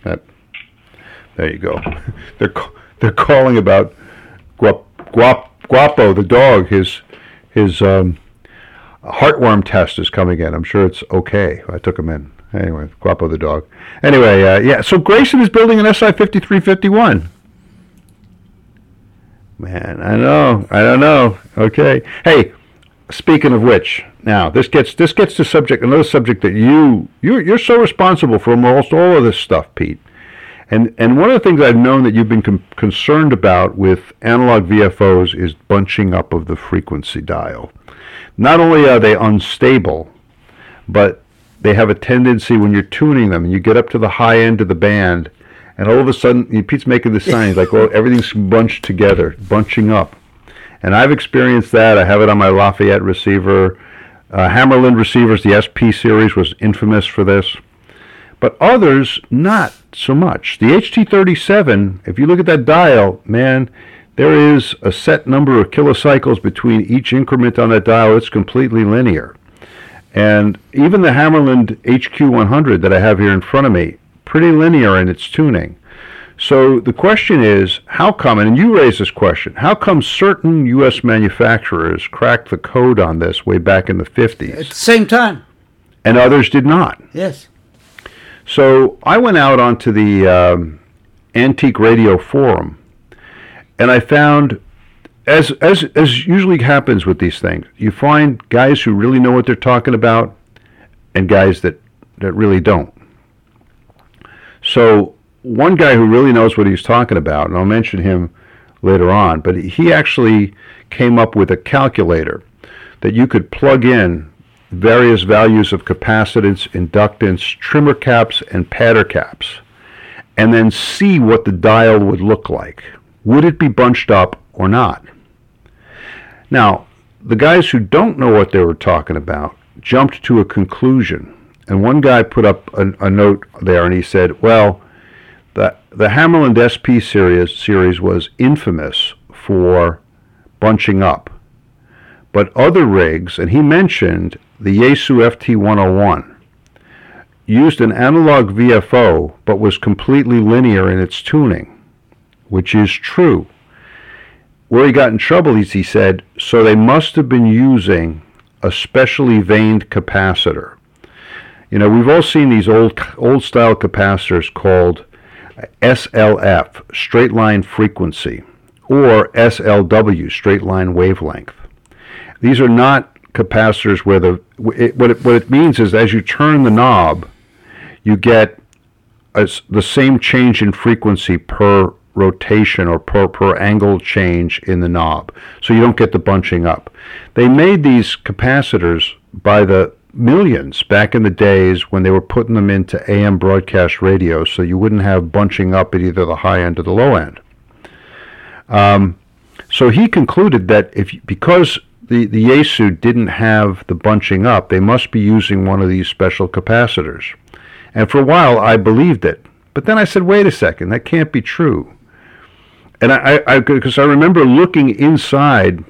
That, there you go. they're they're calling about Guap, Guap, Guapo the dog. His his um, heartworm test is coming in. I'm sure it's okay. I took him in. Anyway, Guapo the dog. Anyway, uh, yeah. So Grayson is building an SI 5351. Man, I know. I don't know. Okay. Hey, speaking of which, now this gets this gets to subject another subject that you you you're so responsible for almost all of this stuff, Pete. And and one of the things I've known that you've been com- concerned about with analog VFOs is bunching up of the frequency dial. Not only are they unstable, but they have a tendency when you're tuning them and you get up to the high end of the band, and all of a sudden Pete's making the sign he's like, well, everything's bunched together, bunching up. And I've experienced that. I have it on my Lafayette receiver. Uh, Hammarlund receivers, the SP series was infamous for this. But others, not so much. The HT37, if you look at that dial, man, there is a set number of kilocycles between each increment on that dial. It's completely linear. And even the Hammarlund HQ100 that I have here in front of me, pretty linear in its tuning. So the question is, how come, and you raised this question, how come certain U.S. manufacturers cracked the code on this way back in the 50s? At the same time. And others did not. Yes. So I went out onto the um, Antique Radio Forum, and I found, as, as, as usually happens with these things, you find guys who really know what they're talking about and guys that, that really don't. So one guy who really knows what he's talking about, and I'll mention him later on, but he actually came up with a calculator that you could plug in various values of capacitance, inductance, trimmer caps, and padder caps, and then see what the dial would look like. Would it be bunched up or not? Now, the guys who don't know what they were talking about jumped to a conclusion. And one guy put up a, a note there and he said, well, the, the Hammarlund SP series, series was infamous for bunching up. But other rigs, and he mentioned the Yaesu FT101, used an analog VFO but was completely linear in its tuning, which is true. Where he got in trouble is he said, so they must have been using a specially veined capacitor. You know, we've all seen these old old style capacitors called SLF, straight line frequency, or SLW, straight line wavelength. These are not capacitors where the it, what it, what it means is as you turn the knob, you get a, the same change in frequency per rotation or per, per angle change in the knob. So you don't get the bunching up. They made these capacitors by the millions back in the days when they were putting them into AM broadcast radio so you wouldn't have bunching up at either the high end or the low end. Um, so he concluded that if because the, the Yaesu didn't have the bunching up, they must be using one of these special capacitors. And for a while I believed it. But then I said, wait a second, that can't be true. And I, because I, I, remember looking inside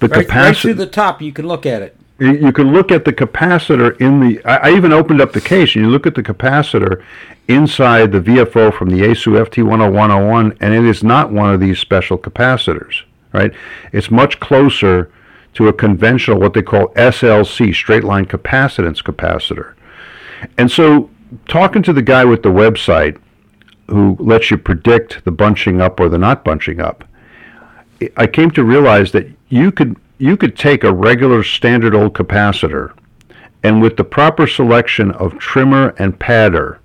the right, capacitor. Right through the top, you can look at it you can look at the capacitor in the. I, even opened up the case, and you look at the capacitor inside the VFO from the Yaesu FT10101, and it is not one of these special capacitors, right? It's much closer to a conventional, what they call SLC, straight line capacitance capacitor. And so, talking to the guy with the website who lets you predict the bunching up or the not bunching up, I came to realize that you could you could take a regular standard old capacitor and with the proper selection of trimmer and padder,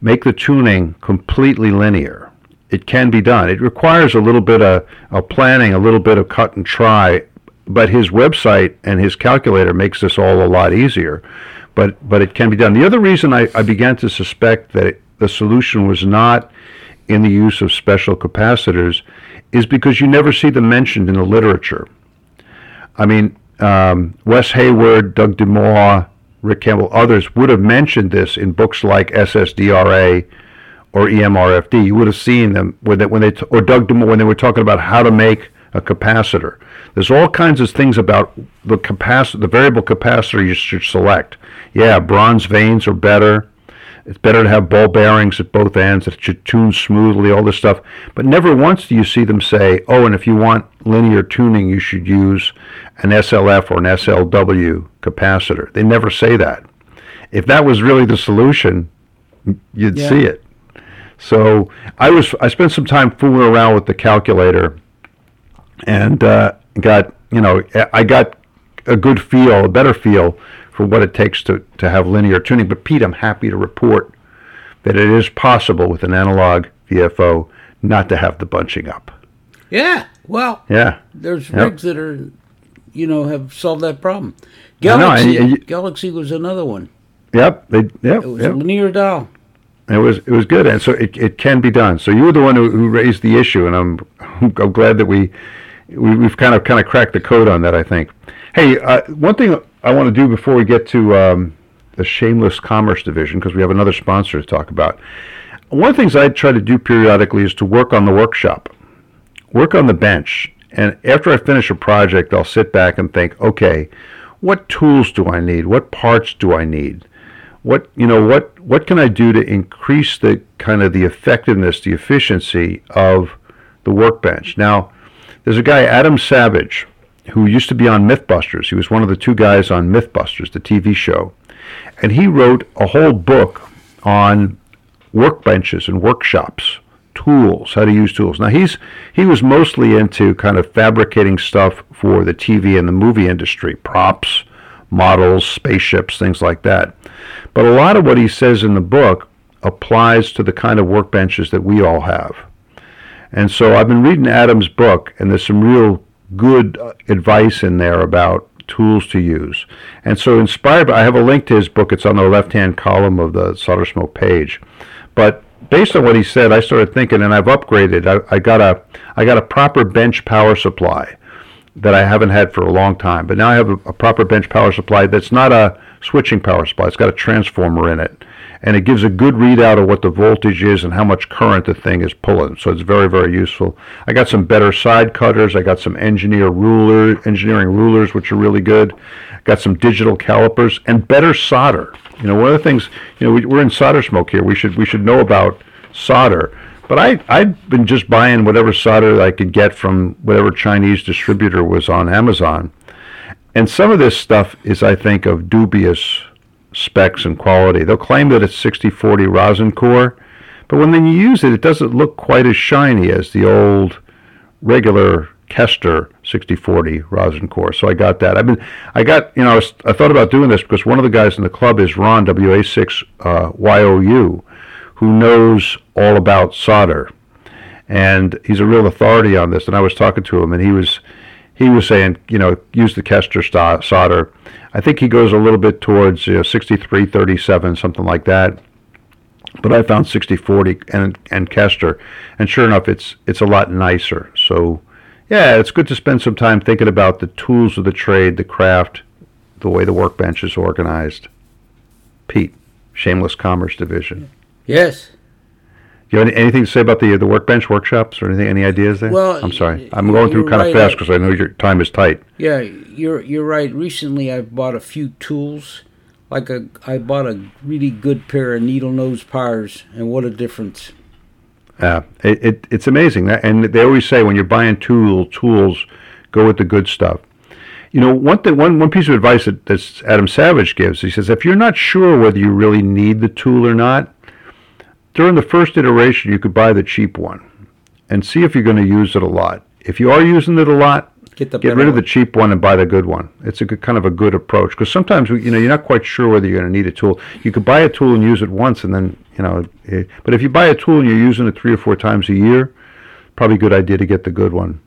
make the tuning completely linear. It can be done. It requires a little bit of, of planning, a little bit of cut and try, but his website and his calculator makes this all a lot easier. But but it can be done. The other reason I, I began to suspect that it, the solution was not in the use of special capacitors is because you never see them mentioned in the literature. I mean, um, Wes Hayward, Doug DeMaw, Rick Campbell, others would have mentioned this in books like SSDRA or EMRFD. You would have seen them when they, when they or Doug DeMaw when they were talking about how to make a capacitor. There's all kinds of things about the capacitor, the variable capacitor you should select. Yeah, bronze vanes are better. It's better to have ball bearings at both ends. It should tune smoothly, all this stuff. But never once do you see them say, oh, and if you want linear tuning, you should use an SLF or an SLW capacitor. They never say that. If that was really the solution, you'd yeah. see it. So I was I spent some time fooling around with the calculator, and uh, got you know I got a good feel, a better feel for what it takes to, to have linear tuning. But Pete, I'm happy to report that it is possible with an analog VFO not to have the bunching up. Yeah, well, yeah, there's yep. rigs that are, you know, have solved that problem. Galaxy, know, and you, Galaxy was another one. Yep. They, yep. It was yep. a linear dial. It was it was good, and so it, it can be done. So you were the one who, who raised the issue, and I'm I'm glad that we, we we've kind of kind of cracked the code on that. I think. Hey, uh, one thing I want to do before we get to um, the shameless commerce division, because we have another sponsor to talk about. One of the things I try to do periodically is to work on the workshop, work on the bench, and after I finish a project, I'll sit back and think, okay, what tools do I need? What parts do I need? What you know, what what can I do to increase the kind of the effectiveness, the efficiency of the workbench? Now, there's a guy, Adam Savage, who used to be on Mythbusters. He was one of the two guys on Mythbusters, the TV show, and he wrote a whole book on workbenches and workshops tools, how to use tools. Now he's he was mostly into kind of fabricating stuff for the TV and the movie industry, props, models, spaceships, things like that. But a lot of what he says in the book applies to the kind of workbenches that we all have. And so I've been reading Adam's book, and there's some real good advice in there about tools to use. And so inspired, by, I have a link to his book. It's on the left-hand column of the Solder Smoke page. But based on what he said, I started thinking, and I've upgraded. I, I got a I got a proper bench power supply that I haven't had for a long time. But now I have a, a proper bench power supply that's not a switching power supply. It's got a transformer in it, and it gives a good readout of what the voltage is and how much current the thing is pulling. So it's very very useful. I got some better side cutters. I got some engineer ruler engineering rulers, which are really good. Got some digital calipers and better solder. You know, one of the things, you know, we, we're in solder smoke here. We should we should know about solder. But I I've been just buying whatever solder I could get from whatever Chinese distributor was on Amazon. And some of this stuff is, I think, of dubious specs and quality. They'll claim that it's 6040 rosin core, but when you use it, it doesn't look quite as shiny as the old regular Kester 6040 rosin core. So I got that. I've been, I got, you know, I, was, I thought about doing this because one of the guys in the club is Ron WA6 uh, YOU, who knows all about solder, and he's a real authority on this. And I was talking to him, and he was, he was saying, you know, use the Kester solder. I think he goes a little bit towards you know, 6337, something like that. But I found 6040 and and Kester, and sure enough, it's it's a lot nicer. So yeah, it's good to spend some time thinking about the tools of the trade, the craft, the way the workbench is organized. Pete, Shameless Commerce Division. Yes. You have any, anything to say about the the workbench workshops or anything? Any ideas there? Well, I'm sorry, I'm going through kind right, of fast because I know your time is tight. Yeah, you're you're right. Recently, I've bought a few tools. Like a, I bought a really good pair of needle nose pliers, and what a difference! Yeah, it, it it's amazing, that, and they always say when you're buying tool tools, go with the good stuff. You know, one thing, one one piece of advice that that Adam Savage gives, he says, if you're not sure whether you really need the tool or not, during the first iteration, you could buy the cheap one, and see if you're going to use it a lot. If you are using it a lot, Get the get rid of the cheap one and buy the good one. It's a good, kind of a good approach because sometimes you know you're not quite sure whether you're going to need a tool. You could buy a tool and use it once, and then you know. eh, but if you buy a tool and you're using it three or four times a year, probably a good idea to get the good one.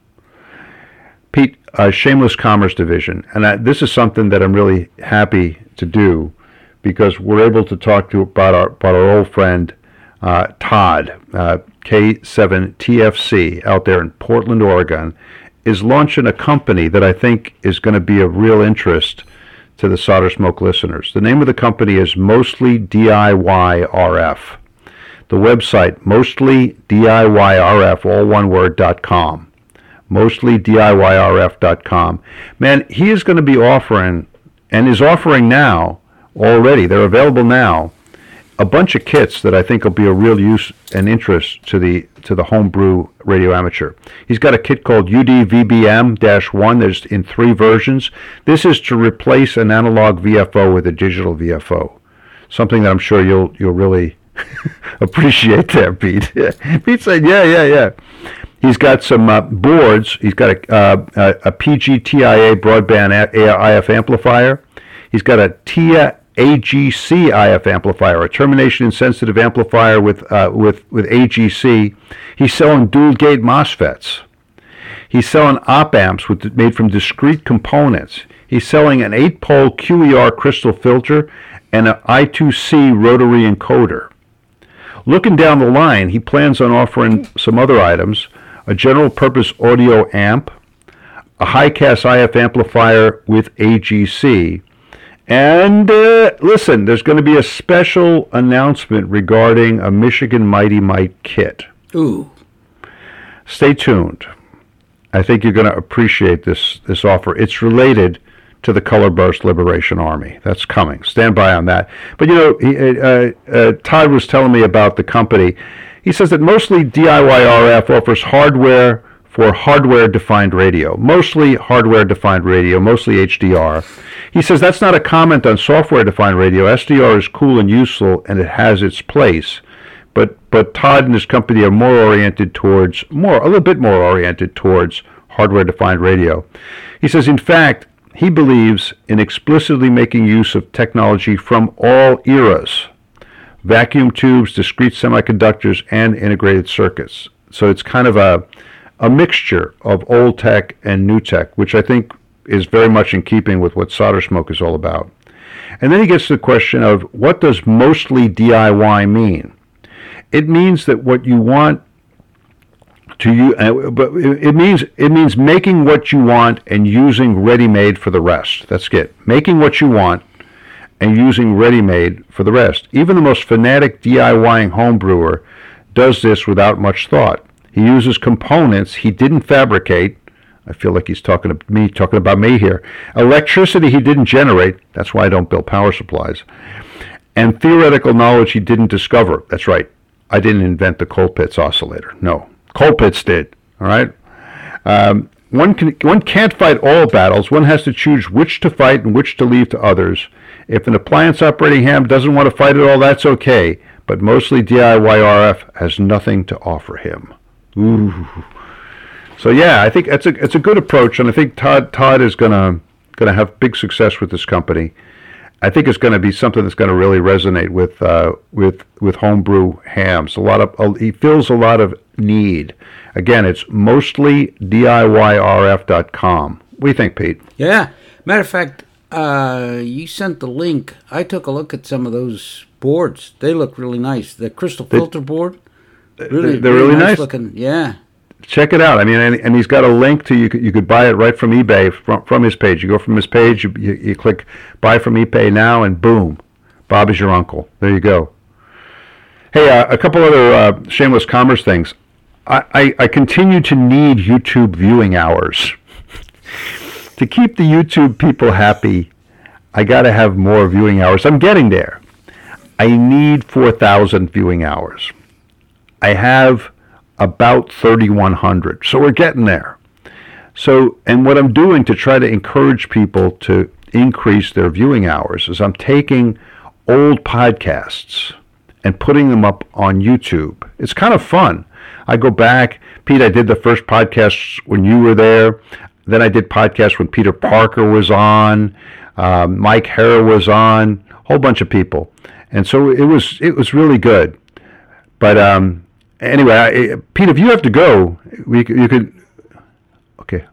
Pete, uh, Shameless Commerce Division, and I, this is something that I'm really happy to do because we're able to talk to about our about our old friend uh, Todd uh, K7TFC out there in Portland, Oregon, is launching a company that I think is going to be of real interest to the Solder Smoke listeners. The name of the company is Mostly DIY RF. The website mostly DIYRF, all one word, dot com. Mostly DIYRF.com. Man, he is going to be offering, and is offering now already, they're available now, a bunch of kits that I think will be a real use and interest to the to the homebrew radio amateur. He's got a kit called UDVBM-1. There's in three versions. This is to replace an analog VFO with a digital VFO. Something that I'm sure you'll you'll really appreciate there, Pete. Pete said, "Yeah, yeah, yeah." He's got some uh, boards. He's got a, uh, a, a PGTIA broadband a- IF amplifier. He's got a TIA AGC IF amplifier, a termination insensitive amplifier with uh, with with AGC. He's selling dual gate MOSFETs. He's selling op amps with made from discrete components. He's selling an eight pole QER crystal filter and an I2C rotary encoder. Looking down the line, he plans on offering some other items a general purpose audio amp, a Hycas IF amplifier with AGC, and uh, listen, there's going to be a special announcement regarding a Michigan Mighty Mite kit. Ooh. Stay tuned. I think you're going to appreciate this this offer. It's related to the Color Burst Liberation Army. That's coming. Stand by on that. But you know, he, uh, uh, Todd was telling me about the company. He says that mostly DIY RF offers hardware for hardware defined radio, mostly hardware defined radio, mostly HDR. He says that's not a comment on software defined radio. SDR is cool and useful and it has its place. But but Todd and his company are more oriented towards more a little bit more oriented towards hardware defined radio. He says in fact he believes in explicitly making use of technology from all eras vacuum tubes, discrete semiconductors, and integrated circuits. So it's kind of a, a mixture of old tech and new tech, which I think is very much in keeping with what solder smoke is all about. And then he gets to the question of what does mostly DIY mean? It means that what you want to you, uh, but it means it means making what you want and using ready-made for the rest. That's it. Making what you want and using ready-made for the rest. Even the most fanatic DIYing home brewer does this without much thought. He uses components he didn't fabricate. I feel like he's talking to me, talking about me here. Electricity he didn't generate. That's why I don't build power supplies. And theoretical knowledge he didn't discover. That's right. I didn't invent the Colpitts oscillator. No, Colpitts did. All right. Um, one can one can't fight all battles. One has to choose which to fight and which to leave to others. If an appliance operating ham doesn't want to fight at all, that's okay. But mostly DIY RF has nothing to offer him. Ooh. So yeah, I think it's a it's a good approach, and I think Todd Todd is gonna gonna have big success with this company. I think it's going to be something that's going to really resonate with uh, with with homebrew hams. A lot of uh, he fills a lot of need. Again, it's mostly DIYRF.com. What do you think, Pete? Yeah. Matter of fact, uh, you sent the link. I took a look at some of those boards. They look really nice. The crystal filter board. Really, they're really nice. looking. Yeah. check it out. I mean, and, and he's got a link to you. You could buy it right from eBay from, from his page. You go from his page, you, you, you click buy from eBay now, and boom, Bob is your uncle. There you go. Hey, uh, a couple other uh, shameless commerce things. I, I, I continue to need YouTube viewing hours. to keep the YouTube people happy, I got to have more viewing hours. I'm getting there. I need 4,000 viewing hours. I have about 3,100. So we're getting there. So, and what I'm doing to try to encourage people to increase their viewing hours is I'm taking old podcasts and putting them up on YouTube. It's kind of fun. I go back, Pete, I did the first podcast when you were there. Then I did podcasts when Peter Parker was on, um, Mike Hara was on, a whole bunch of people. And so it was it was really good. But um, anyway, I, Pete, if you have to go, we you could. Okay,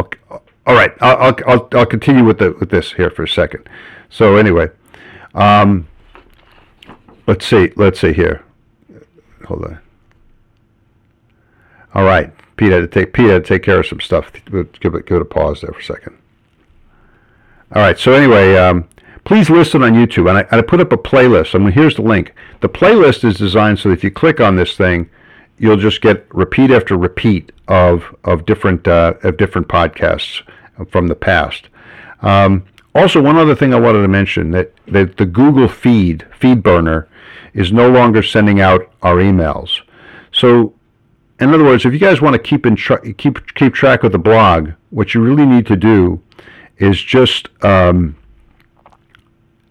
okay. all right. I'll, I'll I'll continue with the with this here for a second. So anyway, um, let's see. Let's see here. Hold on. All right, Pete had to take Pete had to take care of some stuff. Give it give it a pause there for a second. All right. So anyway, um, please listen on YouTube, and I, I put up a playlist. Mean, here's the link. The playlist is designed so that if you click on this thing, you'll just get repeat after repeat of of different uh, of different podcasts from the past. Um, also, one other thing I wanted to mention that, that the Google Feed feed burner is no longer sending out our emails. So, in other words, if you guys want to keep in tra- keep keep track of the blog, what you really need to do is just um,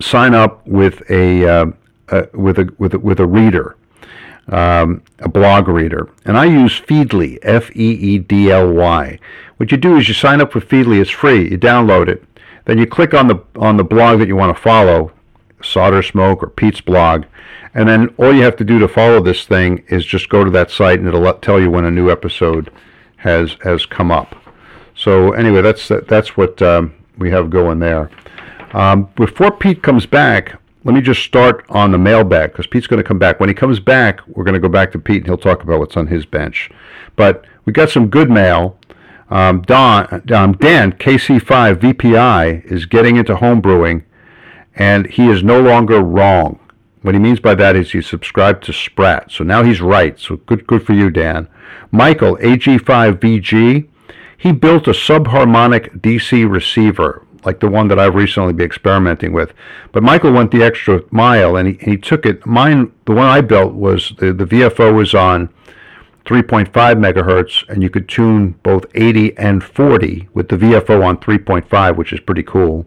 sign up with a, uh, uh, with a with a, with a reader, um, a blog reader, and I use Feedly, F E E D L Y. What you do is you sign up with Feedly. It's free. You download it. Then you click on the on the blog that you want to follow, Solder Smoke or Pete's blog, and then all you have to do to follow this thing is just go to that site and it'll tell you when a new episode has has come up. So anyway, that's that's what um, we have going there. Um, before Pete comes back, let me just start on the mailbag because Pete's going to come back. When he comes back, we're going to go back to Pete and he'll talk about what's on his bench. But we got some good mail. Um, Don, um, Dan, KC5 VPI, is getting into home brewing, and he is no longer wrong. What he means by that is he subscribed to Sprat, so now he's right. So good, good for you, Dan. Michael, AG5VG, he built a subharmonic DC receiver like the one that I've recently been experimenting with. But Michael went the extra mile and he, he took it. Mine, the one I built was the, the VFO was on 3.5 megahertz and you could tune both 80 and 40 with the VFO on 3.5, which is pretty cool.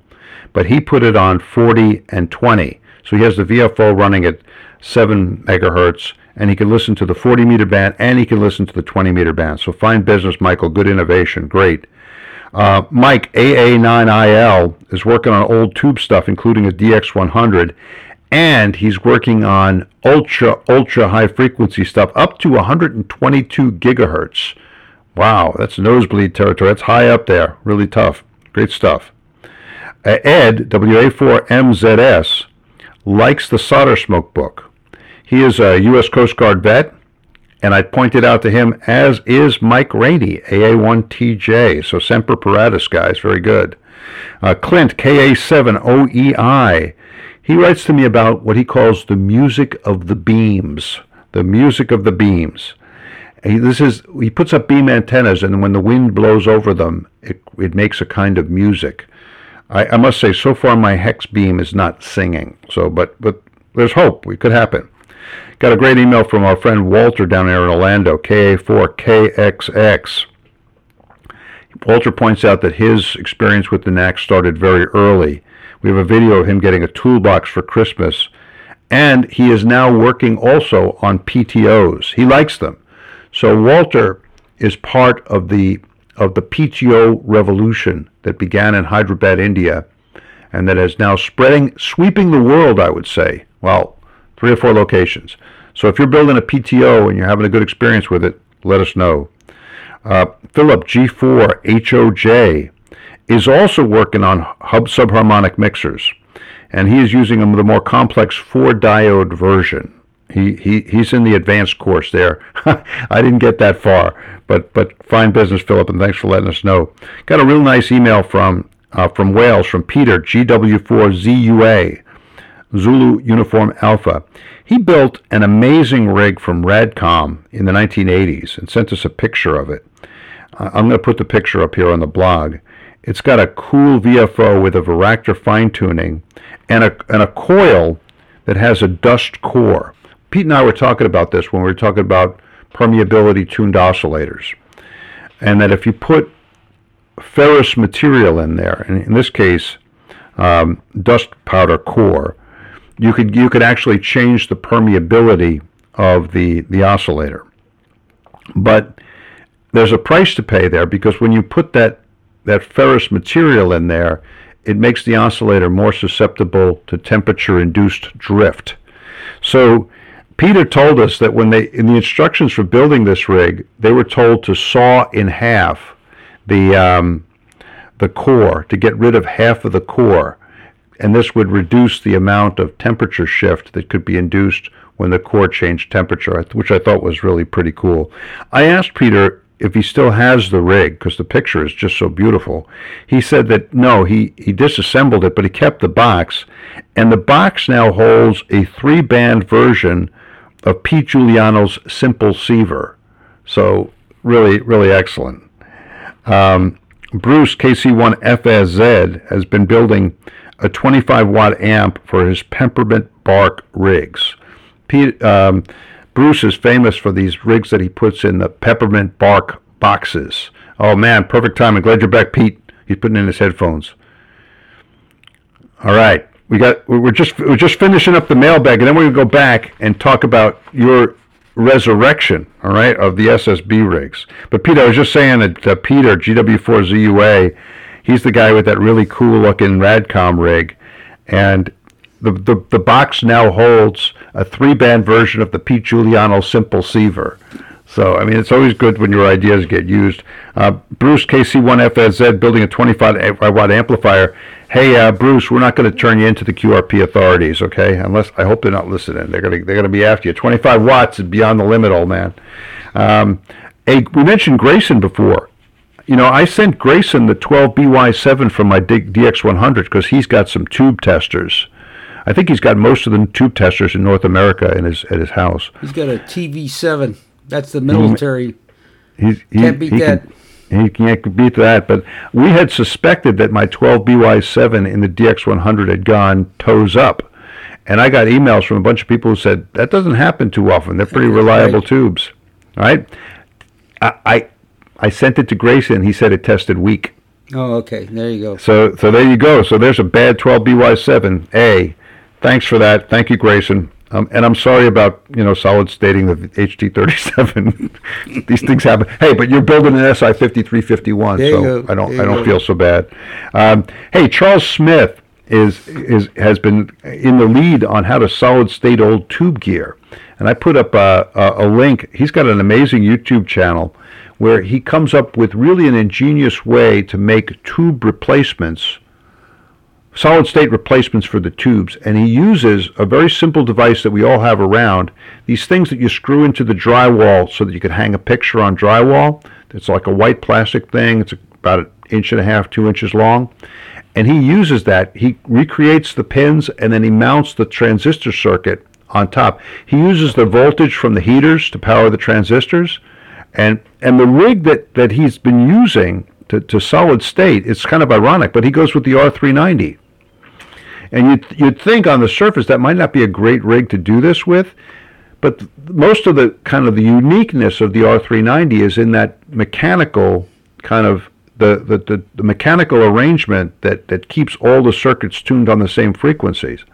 But he put it on 40 and 20. So he has the VFO running at 7 megahertz and he can listen to the 40 meter band and he can listen to the 20 meter band. So fine business, Michael. Good innovation. Great. Uh, Mike, AA9IL, is working on old tube stuff, including a DX100, and he's working on ultra, ultra high frequency stuff up to 122 gigahertz. Wow, that's nosebleed territory. That's high up there. Really tough. Great stuff. Uh, Ed, WA4MZS, likes the solder smoke book. He is a U.S. Coast Guard vet and I pointed out to him, as is Mike Rainey, AA1TJ. So Semper Paratus, guys, very good. Uh, Clint, KA7OEI. He writes to me about what he calls the music of the beams. The music of the beams. He, this is he puts up beam antennas, and when the wind blows over them, it, it makes a kind of music. I, I must say, so far my hex beam is not singing. So, but but there's hope. It could happen. Got a great email from our friend Walter down there in Orlando, KA4KXX. Walter points out that his experience with the Knack started very early. We have a video of him getting a toolbox for Christmas, and he is now working also on PTOs. He likes them. So Walter is part of the of the PTO revolution that began in Hyderabad, India, and that is now spreading, sweeping the world, I would say. Well, three or four locations. So if you're building a PTO and you're having a good experience with it, let us know. Uh, Philip G4 HOJ is also working on hub subharmonic mixers, and he is using the more complex four diode version. He, he he's in the advanced course there. I didn't get that far, but but fine business, Philip, and thanks for letting us know. Got a real nice email from uh, from Wales from Peter GW4ZUA Zulu Uniform Alpha. He built an amazing rig from Radcom in the 1980s and sent us a picture of it. I'm going to put the picture up here on the blog. It's got a cool VFO with a Varactor fine tuning and a, and a coil that has a dust core. Pete and I were talking about this when we were talking about permeability tuned oscillators. And that if you put ferrous material in there, in this case, um, dust powder core, you could you could actually change the permeability of the the oscillator. But there's a price to pay there because when you put that that ferrous material in there, it makes the oscillator more susceptible to temperature induced drift. So Peter told us that when they in the instructions for building this rig, they were told to saw in half the um, the core to get rid of half of the core and this would reduce the amount of temperature shift that could be induced when the core changed temperature, which I thought was really pretty cool. I asked Peter if he still has the rig because the picture is just so beautiful. He said that no, he, he disassembled it, but he kept the box, and the box now holds a three band version of Pete Juliano's Simple Siever. So really, really excellent. Um, Bruce KC1FSZ has been building a 25 watt amp for his peppermint bark rigs. Pete, um, Bruce is famous for these rigs that he puts in the peppermint bark boxes. Oh man, perfect timing. Glad you're back, Pete. He's putting in his headphones. All right, we got. We're just we're just finishing up the mailbag, and then we're gonna go back and talk about your resurrection. All right, of the SSB rigs. But Pete, I was just saying that uh, Peter GW4ZUA he's the guy with that really cool looking Radcom rig, and the, the, the box now holds a three band version of the Pete Juliano Simple Siever. So, I mean, it's always good when your ideas get used. Uh, Bruce KC1FZ building a 25 watt amplifier. Hey, uh, Bruce, we're not going to turn you into the QRP authorities, okay? Unless I hope they're not listening. They're going to they're going to be after you. 25 watts is beyond the limit, old man. Um, hey, we mentioned Grayson before. You know, I sent Grayson the 12BY7 from my DX100 because he's got some tube testers. I think he's got most of the tube testers in North America in his at his house. He's got a TV7. That's the military. He's, he, Can't beat he that. Can, he can't beat that. But we had suspected that my 12 BY7 in the DX100 had gone toes up. And I got emails from a bunch of people who said that doesn't happen too often. They're pretty reliable Right. tubes. All right. I, I I sent it to Grayson. He said it tested weak. Oh, okay. There you go. So so there you go. So there's a bad 12 BY7. A. Thanks for that. Thank you, Grayson. Um, and I'm sorry about you know solid stating the HT37. These things happen. Hey, but you're building an SI 5351, There so. I don't I don't go. feel so bad. Um, hey, Charles Smith is is has been in the lead on how to solid state old tube gear, and I put up a, a, a link. He's got an amazing YouTube channel where he comes up with really an ingenious way to make tube replacements solid state replacements for the tubes. And he uses a very simple device that we all have around these things that you screw into the drywall so that you can hang a picture on drywall. It's like a white plastic thing. It's about an inch and a half two inches long. And he uses that. He recreates the pins and then he mounts the transistor circuit on top. He uses the voltage from the heaters to power the transistors and and the rig that that he's been using to, to solid state it's kind of ironic but he goes with the r390 and you'd, you'd think on the surface that might not be a great rig to do this with, but most of the kind of the uniqueness of the R390 is in that mechanical kind of the, the, the, the mechanical arrangement that, that keeps all the circuits tuned on the same frequencies.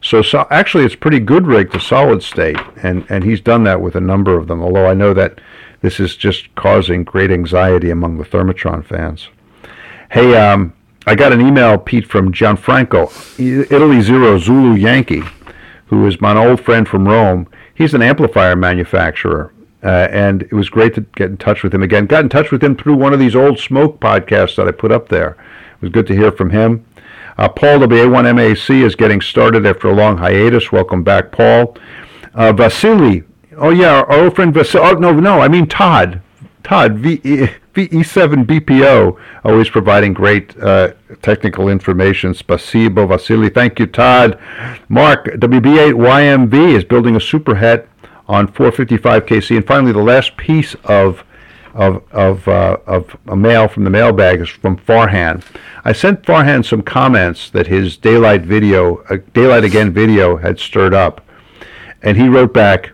So, so actually, it's pretty good rig to solid state, and, and he's done that with a number of them. Although I know that this is just causing great anxiety among the Thermatron fans. Hey, um, I got an email, Pete, from Gianfranco, Italy Zero Zulu Yankee, who is my old friend from Rome. He's an amplifier manufacturer, uh, and it was great to get in touch with him again. Got in touch with him through one of these old smoke podcasts that I put up there. It was good to hear from him. Uh, Paul WA1MAC is getting started after a long hiatus. Welcome back, Paul. Uh, Vasily, oh yeah, our old friend Vasily. Oh no, no, I mean Todd. Todd, V- E- VE7BPO, always providing great uh, technical information. Spasibo, Vasily. Thank you, Todd. Mark, WB8YMV is building a super het on 455 KC. And finally, the last piece of of of uh, of a mail from the mailbag is from Farhan. I sent Farhan some comments that his daylight video, uh, daylight again video, had stirred up, and he wrote back,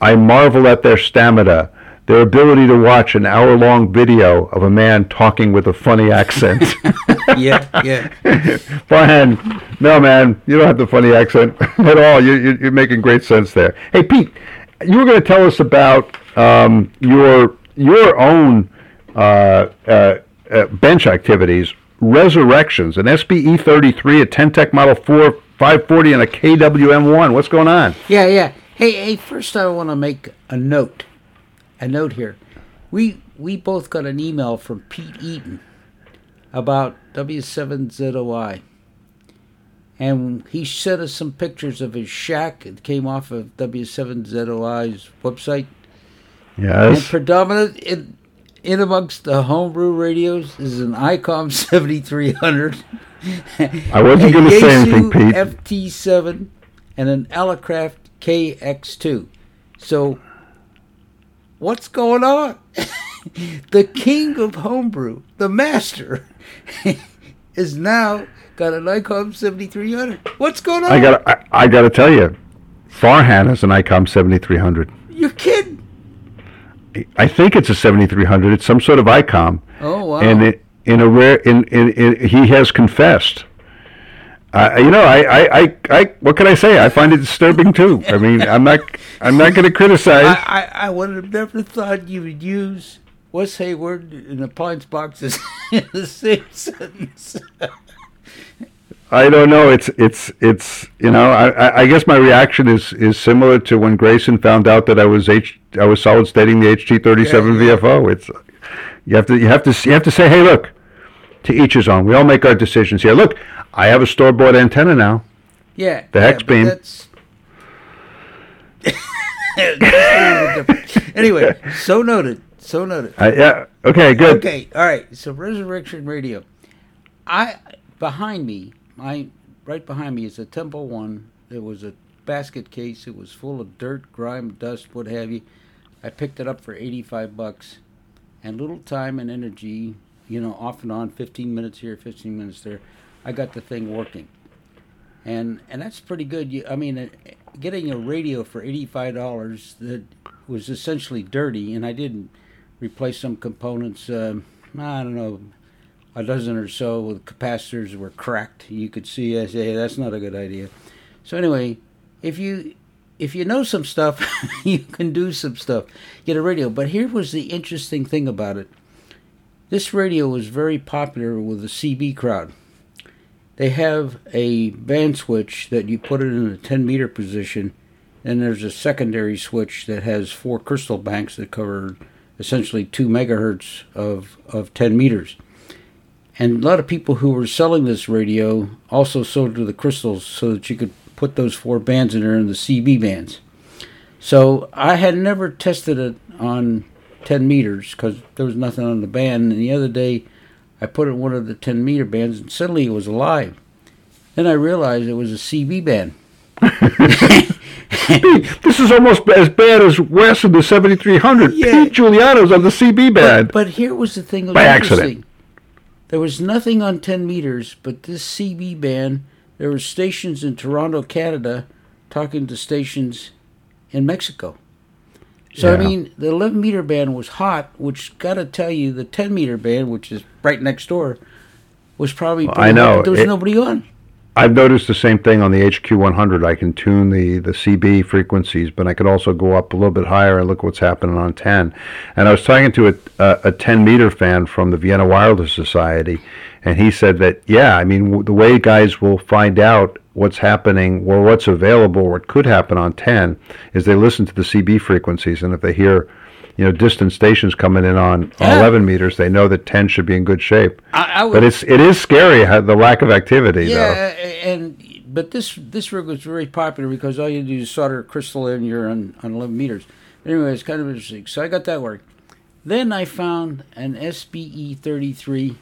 "I marvel at their stamina." Their ability to watch an hour-long video of a man talking with a funny accent. Yeah, yeah. Farhan, no man, you don't have the funny accent at all. You, you, you're making great sense there. Hey Pete, you were going to tell us about um, your your own uh, uh, uh, bench activities, resurrections, an SBE 33, a Tentec Model 4 540, and a KWM1. What's going on? Yeah, yeah. Hey, hey. First, I want to make a note. A note here. We we both got an email from Pete Eaton about W7ZOI, and he sent us some pictures of his shack. It came off of W7ZOI's website. And Yes. predominant in in amongst the homebrew radios is an ICOM 7300. I wasn't going to say anything, Pete. FT7 and an Elecraft KX2. So, what's going on? the king of homebrew, the master, is now got an ICOM 7300. What's going on? I got I, I got to tell you, Farhan has an ICOM 7300. You're kidding. I think it's a 7300. It's some sort of ICOM. Oh, wow. and it, in a rare, in, in, in he has confessed. Uh, you know, I, I, I, I, what can I say? I find it disturbing too. I mean, I'm not, I'm not going to criticize. I, I, I would have never thought you would use Wes Hayward and appliance boxes in the same sentence. I don't know. It's it's it's you know. I, I- I guess my reaction is is similar to when Grayson found out that I was H I was solid stating the HT thirty seven Yeah, yeah. VFO. It's you have to you have to you have to say, hey, look, to each his own. We all make our decisions here. Look, I have a store bought antenna now. Yeah. The yeah, hex beam. That's... That's a little bit different. anyway, so noted. So noted. Uh, yeah. Okay. Good. Okay, all right. So Resurrection Radio. I behind me, my right behind me is a Tempo One. It was a basket case. It was full of dirt, grime, dust, what have you. I picked it up for eighty-five bucks, and little time and energy, you know, off and on, fifteen minutes here, fifteen minutes there. I got the thing working, and and that's pretty good. You, I mean, uh, getting a radio for eighty-five dollars that was essentially dirty, and I didn't replace some components. Um, I don't know, a dozen or so with capacitors were cracked. You could see, I say, hey, that's not a good idea. So anyway, if you if you know some stuff, you can do some stuff. Get a radio. But here was the interesting thing about it. This radio was very popular with the CB crowd. They have a band switch that you put it in a 10 meter position, and there's a secondary switch that has four crystal banks that cover essentially two megahertz of, of 10 meters. And a lot of people who were selling this radio also sold to the crystals so that you could put those four bands in there in the CB bands. So I had never tested it on 10 meters because there was nothing on the band. And the other day I put it in one of the 10 meter bands and suddenly it was alive. Then I realized it was a CB band. This is almost as bad as Wes in the seventy three hundred. Yeah. Pete Juliano's on the CB band. But, but here was the thing that was By accident. There was nothing on 10 meters, but this CB band, there were stations in Toronto, Canada, talking to stations in Mexico. So, I mean, the 11 meter band was hot, which got to tell you the 10 meter band, which is right next door, was probably. Well, I know. hot, There was It- nobody on. I've noticed the same thing on the HQ100. I can tune the, the CB frequencies, but I could also go up a little bit higher and look what's happening on 10. And I was talking to a, a, a 10 meter fan from the Vienna Wireless Society, and he said that, yeah, I mean, w- the way guys will find out what's happening or what's available or what could happen on 10 is they listen to the CB frequencies, and if they hear you know, distant stations coming in on, on Yeah. 11 meters, they know that 10 should be in good shape. I, I would, But it's it is scary how, the lack of activity, though. Yeah, and but this this rig was very popular because all you do is solder a crystal in, you're on, on 11 meters. Anyway, it's kind of interesting. So I got that work. Then I found an SBE 33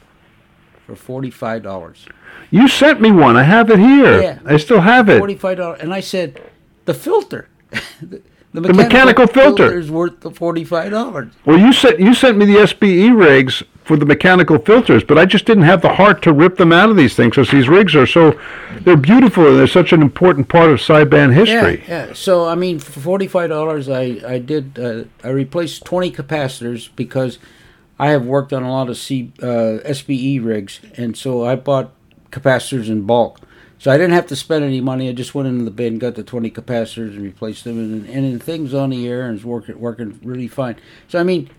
for forty-five dollars. You sent me one. I have it here. Yeah. I still have it. Forty-five dollars, and I said, the filter, the, the mechanical filter. is worth the forty-five dollars. Well, you sent you sent me the SBE rigs for the mechanical filters, but I just didn't have the heart to rip them out of these things because these rigs are so they're beautiful and they're such an important part of sideband history. Yeah, yeah. So I mean, for forty-five dollars, I I did uh, I replaced twenty capacitors because I have worked on a lot of C uh, SBE rigs, and so I bought capacitors in bulk. So I didn't have to spend any money. I just went into the bin, got the twenty capacitors, and replaced them, and and, and things on the air and it's working working really fine. So I mean.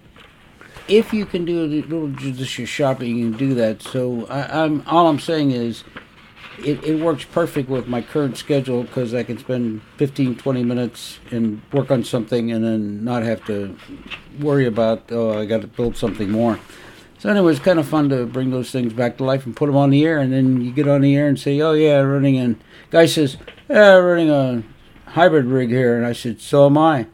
If you can do a little judicious shopping, you can do that. So I, I'm all I'm saying is, it, it works perfect with my current schedule because I can spend 15, 20 minutes and work on something and then not have to worry about, oh, I got to build something more. So, anyway, it's kind of fun to bring those things back to life and put them on the air. And then you get on the air and say, oh, yeah, running in. Guy says, yeah, running a hybrid rig here. And I said, so am I.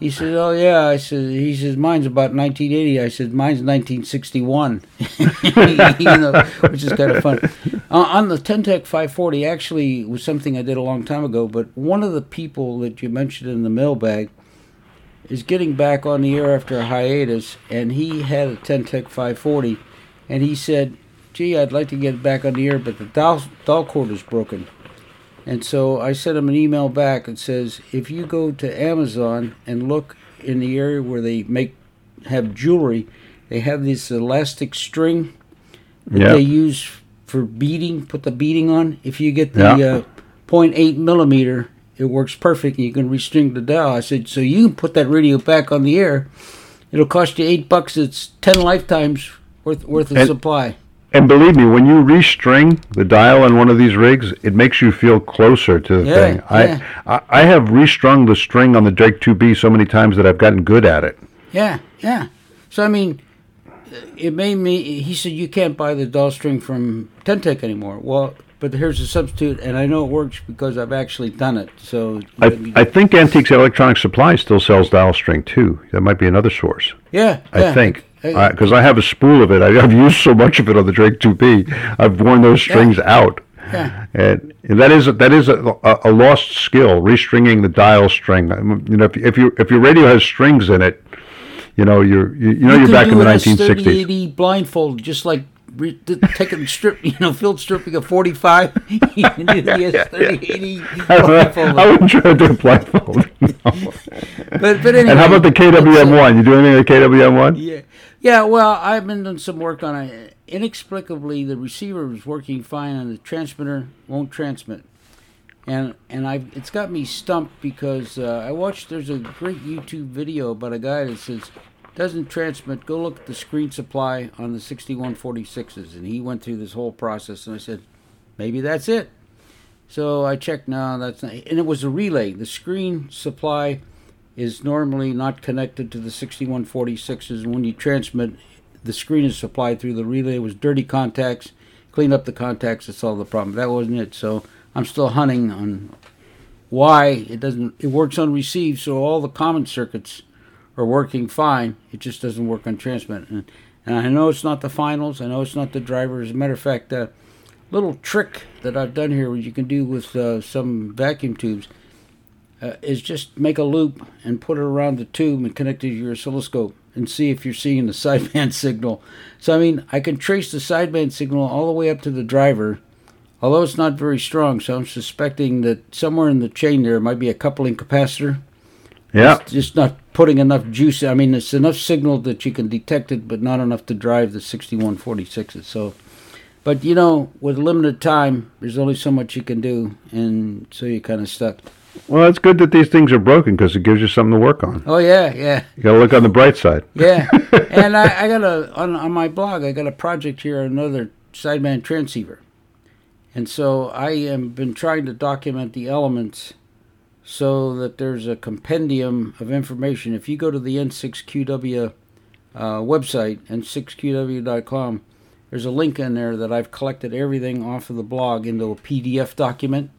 He said, "Oh yeah." I said, "He says mine's about 1980." I said, "Mine's 1961," you know, which is kind of fun. Uh, on the Ten-Tec 540, actually, was something I did a long time ago. But one of the people that you mentioned in the mailbag is getting back on the air after a hiatus, and he had a Ten-Tec 540, and he said, "Gee, I'd like to get back on the air, but the dial, dial cord is broken." And so I sent him an email back that says, if you go to Amazon and look in the area where they make have jewelry, they have this elastic string that Yeah. they use for beading, put the beading on. If you get the Yeah. uh, 0.8 millimeter, it works perfect. and You can restring the dial. I said, so you can put that radio back on the air. It'll cost you eight bucks. It's ten lifetimes worth worth of And- supply. And believe me, when you restring the dial on one of these rigs, it makes you feel closer to the Yeah, thing. yeah. I, I I have restrung the string on the Drake 2B so many times that I've gotten good at it. Yeah, yeah. So I mean, it made me. He said you can't buy the doll string from Ten-Tec anymore. Well, but here's a substitute, and I know it works because I've actually done it. So I, I think Antiques Electronic Supply still sells dial string too. That might be another source. yeah, I yeah. think because I have a spool of it. I, I've used so much of it on the Drake 2B. I've worn those strings out. Yeah. And that is that is a, a, a lost skill, restringing the dial string. You know, if, if you if your radio has strings in it, you know you're you, you know you you're back in the an S30, 1960s. 80 blindfold, just like re- th- taking strip, you know, field stripping a 45. you can do the S30, 80 blindfold. I wouldn't try to do a blindfold. No. But but anyway, and how about the uh, KWM1? You do anything with KWM1? Yeah, yeah. Well, I've been doing some work on it. Inexplicably, the receiver is working fine, and the transmitter won't transmit. And and I it's got me stumped because uh, I watched. There's a great YouTube video about a guy that says doesn't transmit. Go look at the screen supply on the 6146s, and he went through this whole process. And I said, maybe that's it. So I checked. No, that's not. And it was a relay. The screen supply is normally not connected to the 6146s. When you transmit, the screen is supplied through the relay. It was dirty contacts. Clean up the contacts to solve the problem. That wasn't it. So I'm still hunting on why it doesn't. It works on receive, so all the common circuits are working fine. It just doesn't work on transmit. And, and I know it's not the finals. I know it's not the driver. As a matter of fact, a little trick that I've done here, which you can do with uh, some vacuum tubes, uh, is just make a loop and put it around the tube and connect it to your oscilloscope and see if you're seeing the sideband signal. So I mean, I can trace the sideband signal all the way up to the driver, although it's not very strong. So I'm suspecting that somewhere in the chain there might be a coupling capacitor. Yeah. It's just not putting enough juice. I mean, it's enough signal that you can detect it, but not enough to drive the 6146s. So, but you know, with limited time, there's only so much you can do, and so you're kind of stuck. Well, it's good that these things are broken because it gives you something to work on. Oh yeah, yeah. You got to look on the bright side. Yeah, and I, I got a on on my blog. I got a project here, another sideband transceiver, and so I am been trying to document the elements so that there's a compendium of information. If you go to the N6QW uh, website, n6qw.com, there's a link in there that I've collected everything off of the blog into a PDF document.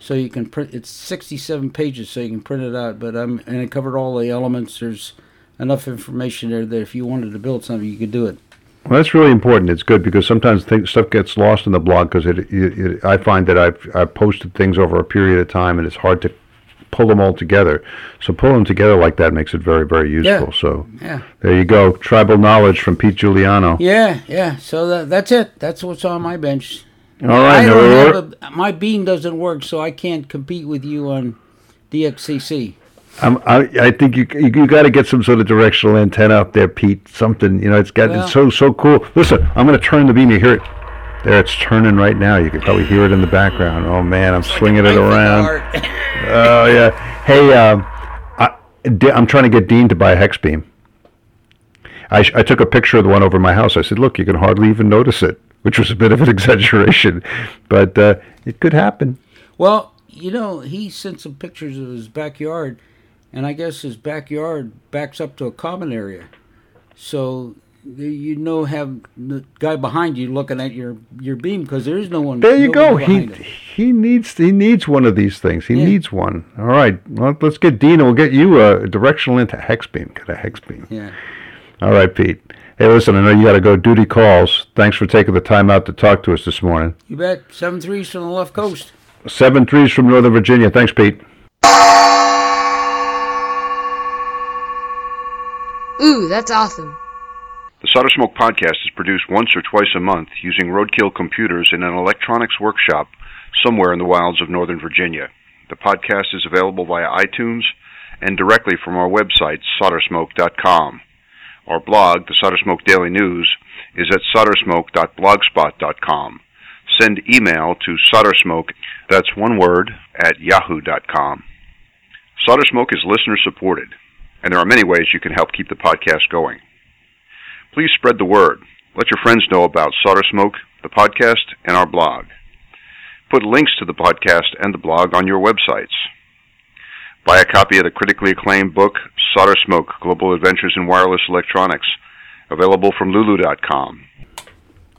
So you can print. It's 67 pages, so you can print it out. But I'm and it covered all the elements. There's enough information there that if you wanted to build something, you could do it. Well, that's really important. It's good because sometimes things, stuff gets lost in the blog because it, it, it. I find that I've I've posted things over a period of time and it's hard to pull them all together. So pulling them together like that makes it very very useful. Yeah. So Yeah. there you go. Tribal knowledge from Pete Juliano. Yeah, yeah. So that, that's it. That's what's on my bench. All right. I don't have a, my beam doesn't work, so I can't compete with you on DXCC. I'm, I, I think you you, you got to get some sort of directional antenna up there, Pete. Something you know, it's got Well- it's so so cool. Listen, I'm going to turn the beam. You hear it? There, it's turning right now. You can probably hear it in the background. Oh man, I'm swinging it around. Oh yeah. Hey, um, I, I'm trying to get Dean to buy a hex beam. I, I took a picture of the one over my house. I said, "Look, you can hardly even notice it," which was a bit of an exaggeration, but uh, it could happen. Well, you know, he sent some pictures of his backyard, and I guess his backyard backs up to a common area. So you know, have the guy behind you looking at your your beam because there is no one. There you go. He he needs he needs one of these things. He Yeah. needs one. All right. Well, let's get Dean. and We'll get you a directional into hex beam. Get a hex beam. Yeah. All right, Pete. Hey, listen. I know you got to go duty calls. Thanks for taking the time out to talk to us this morning. You bet. Seven threes from the left coast. Seven threes from Northern Virginia. Thanks, Pete. Ooh, that's awesome. The Solder Smoke podcast is produced once or twice a month using roadkill computers in an electronics workshop somewhere in the wilds of Northern Virginia. The podcast is available via iTunes and directly from our website, soldersmoke.com. Our blog, the Solder Smoke Daily News, is at soldersmoke.blogspot.com. Send email to soldersmoke, that's one word, at yahoo.com. Solder Smoke is listener supported, and there are many ways you can help keep the podcast going please spread the word. Let your friends know about Solder Smoke, the podcast, and our blog. Put links to the podcast and the blog on your websites. Buy a copy of the critically acclaimed book, Solder Smoke Global Adventures in Wireless Electronics, available from Lulu.com.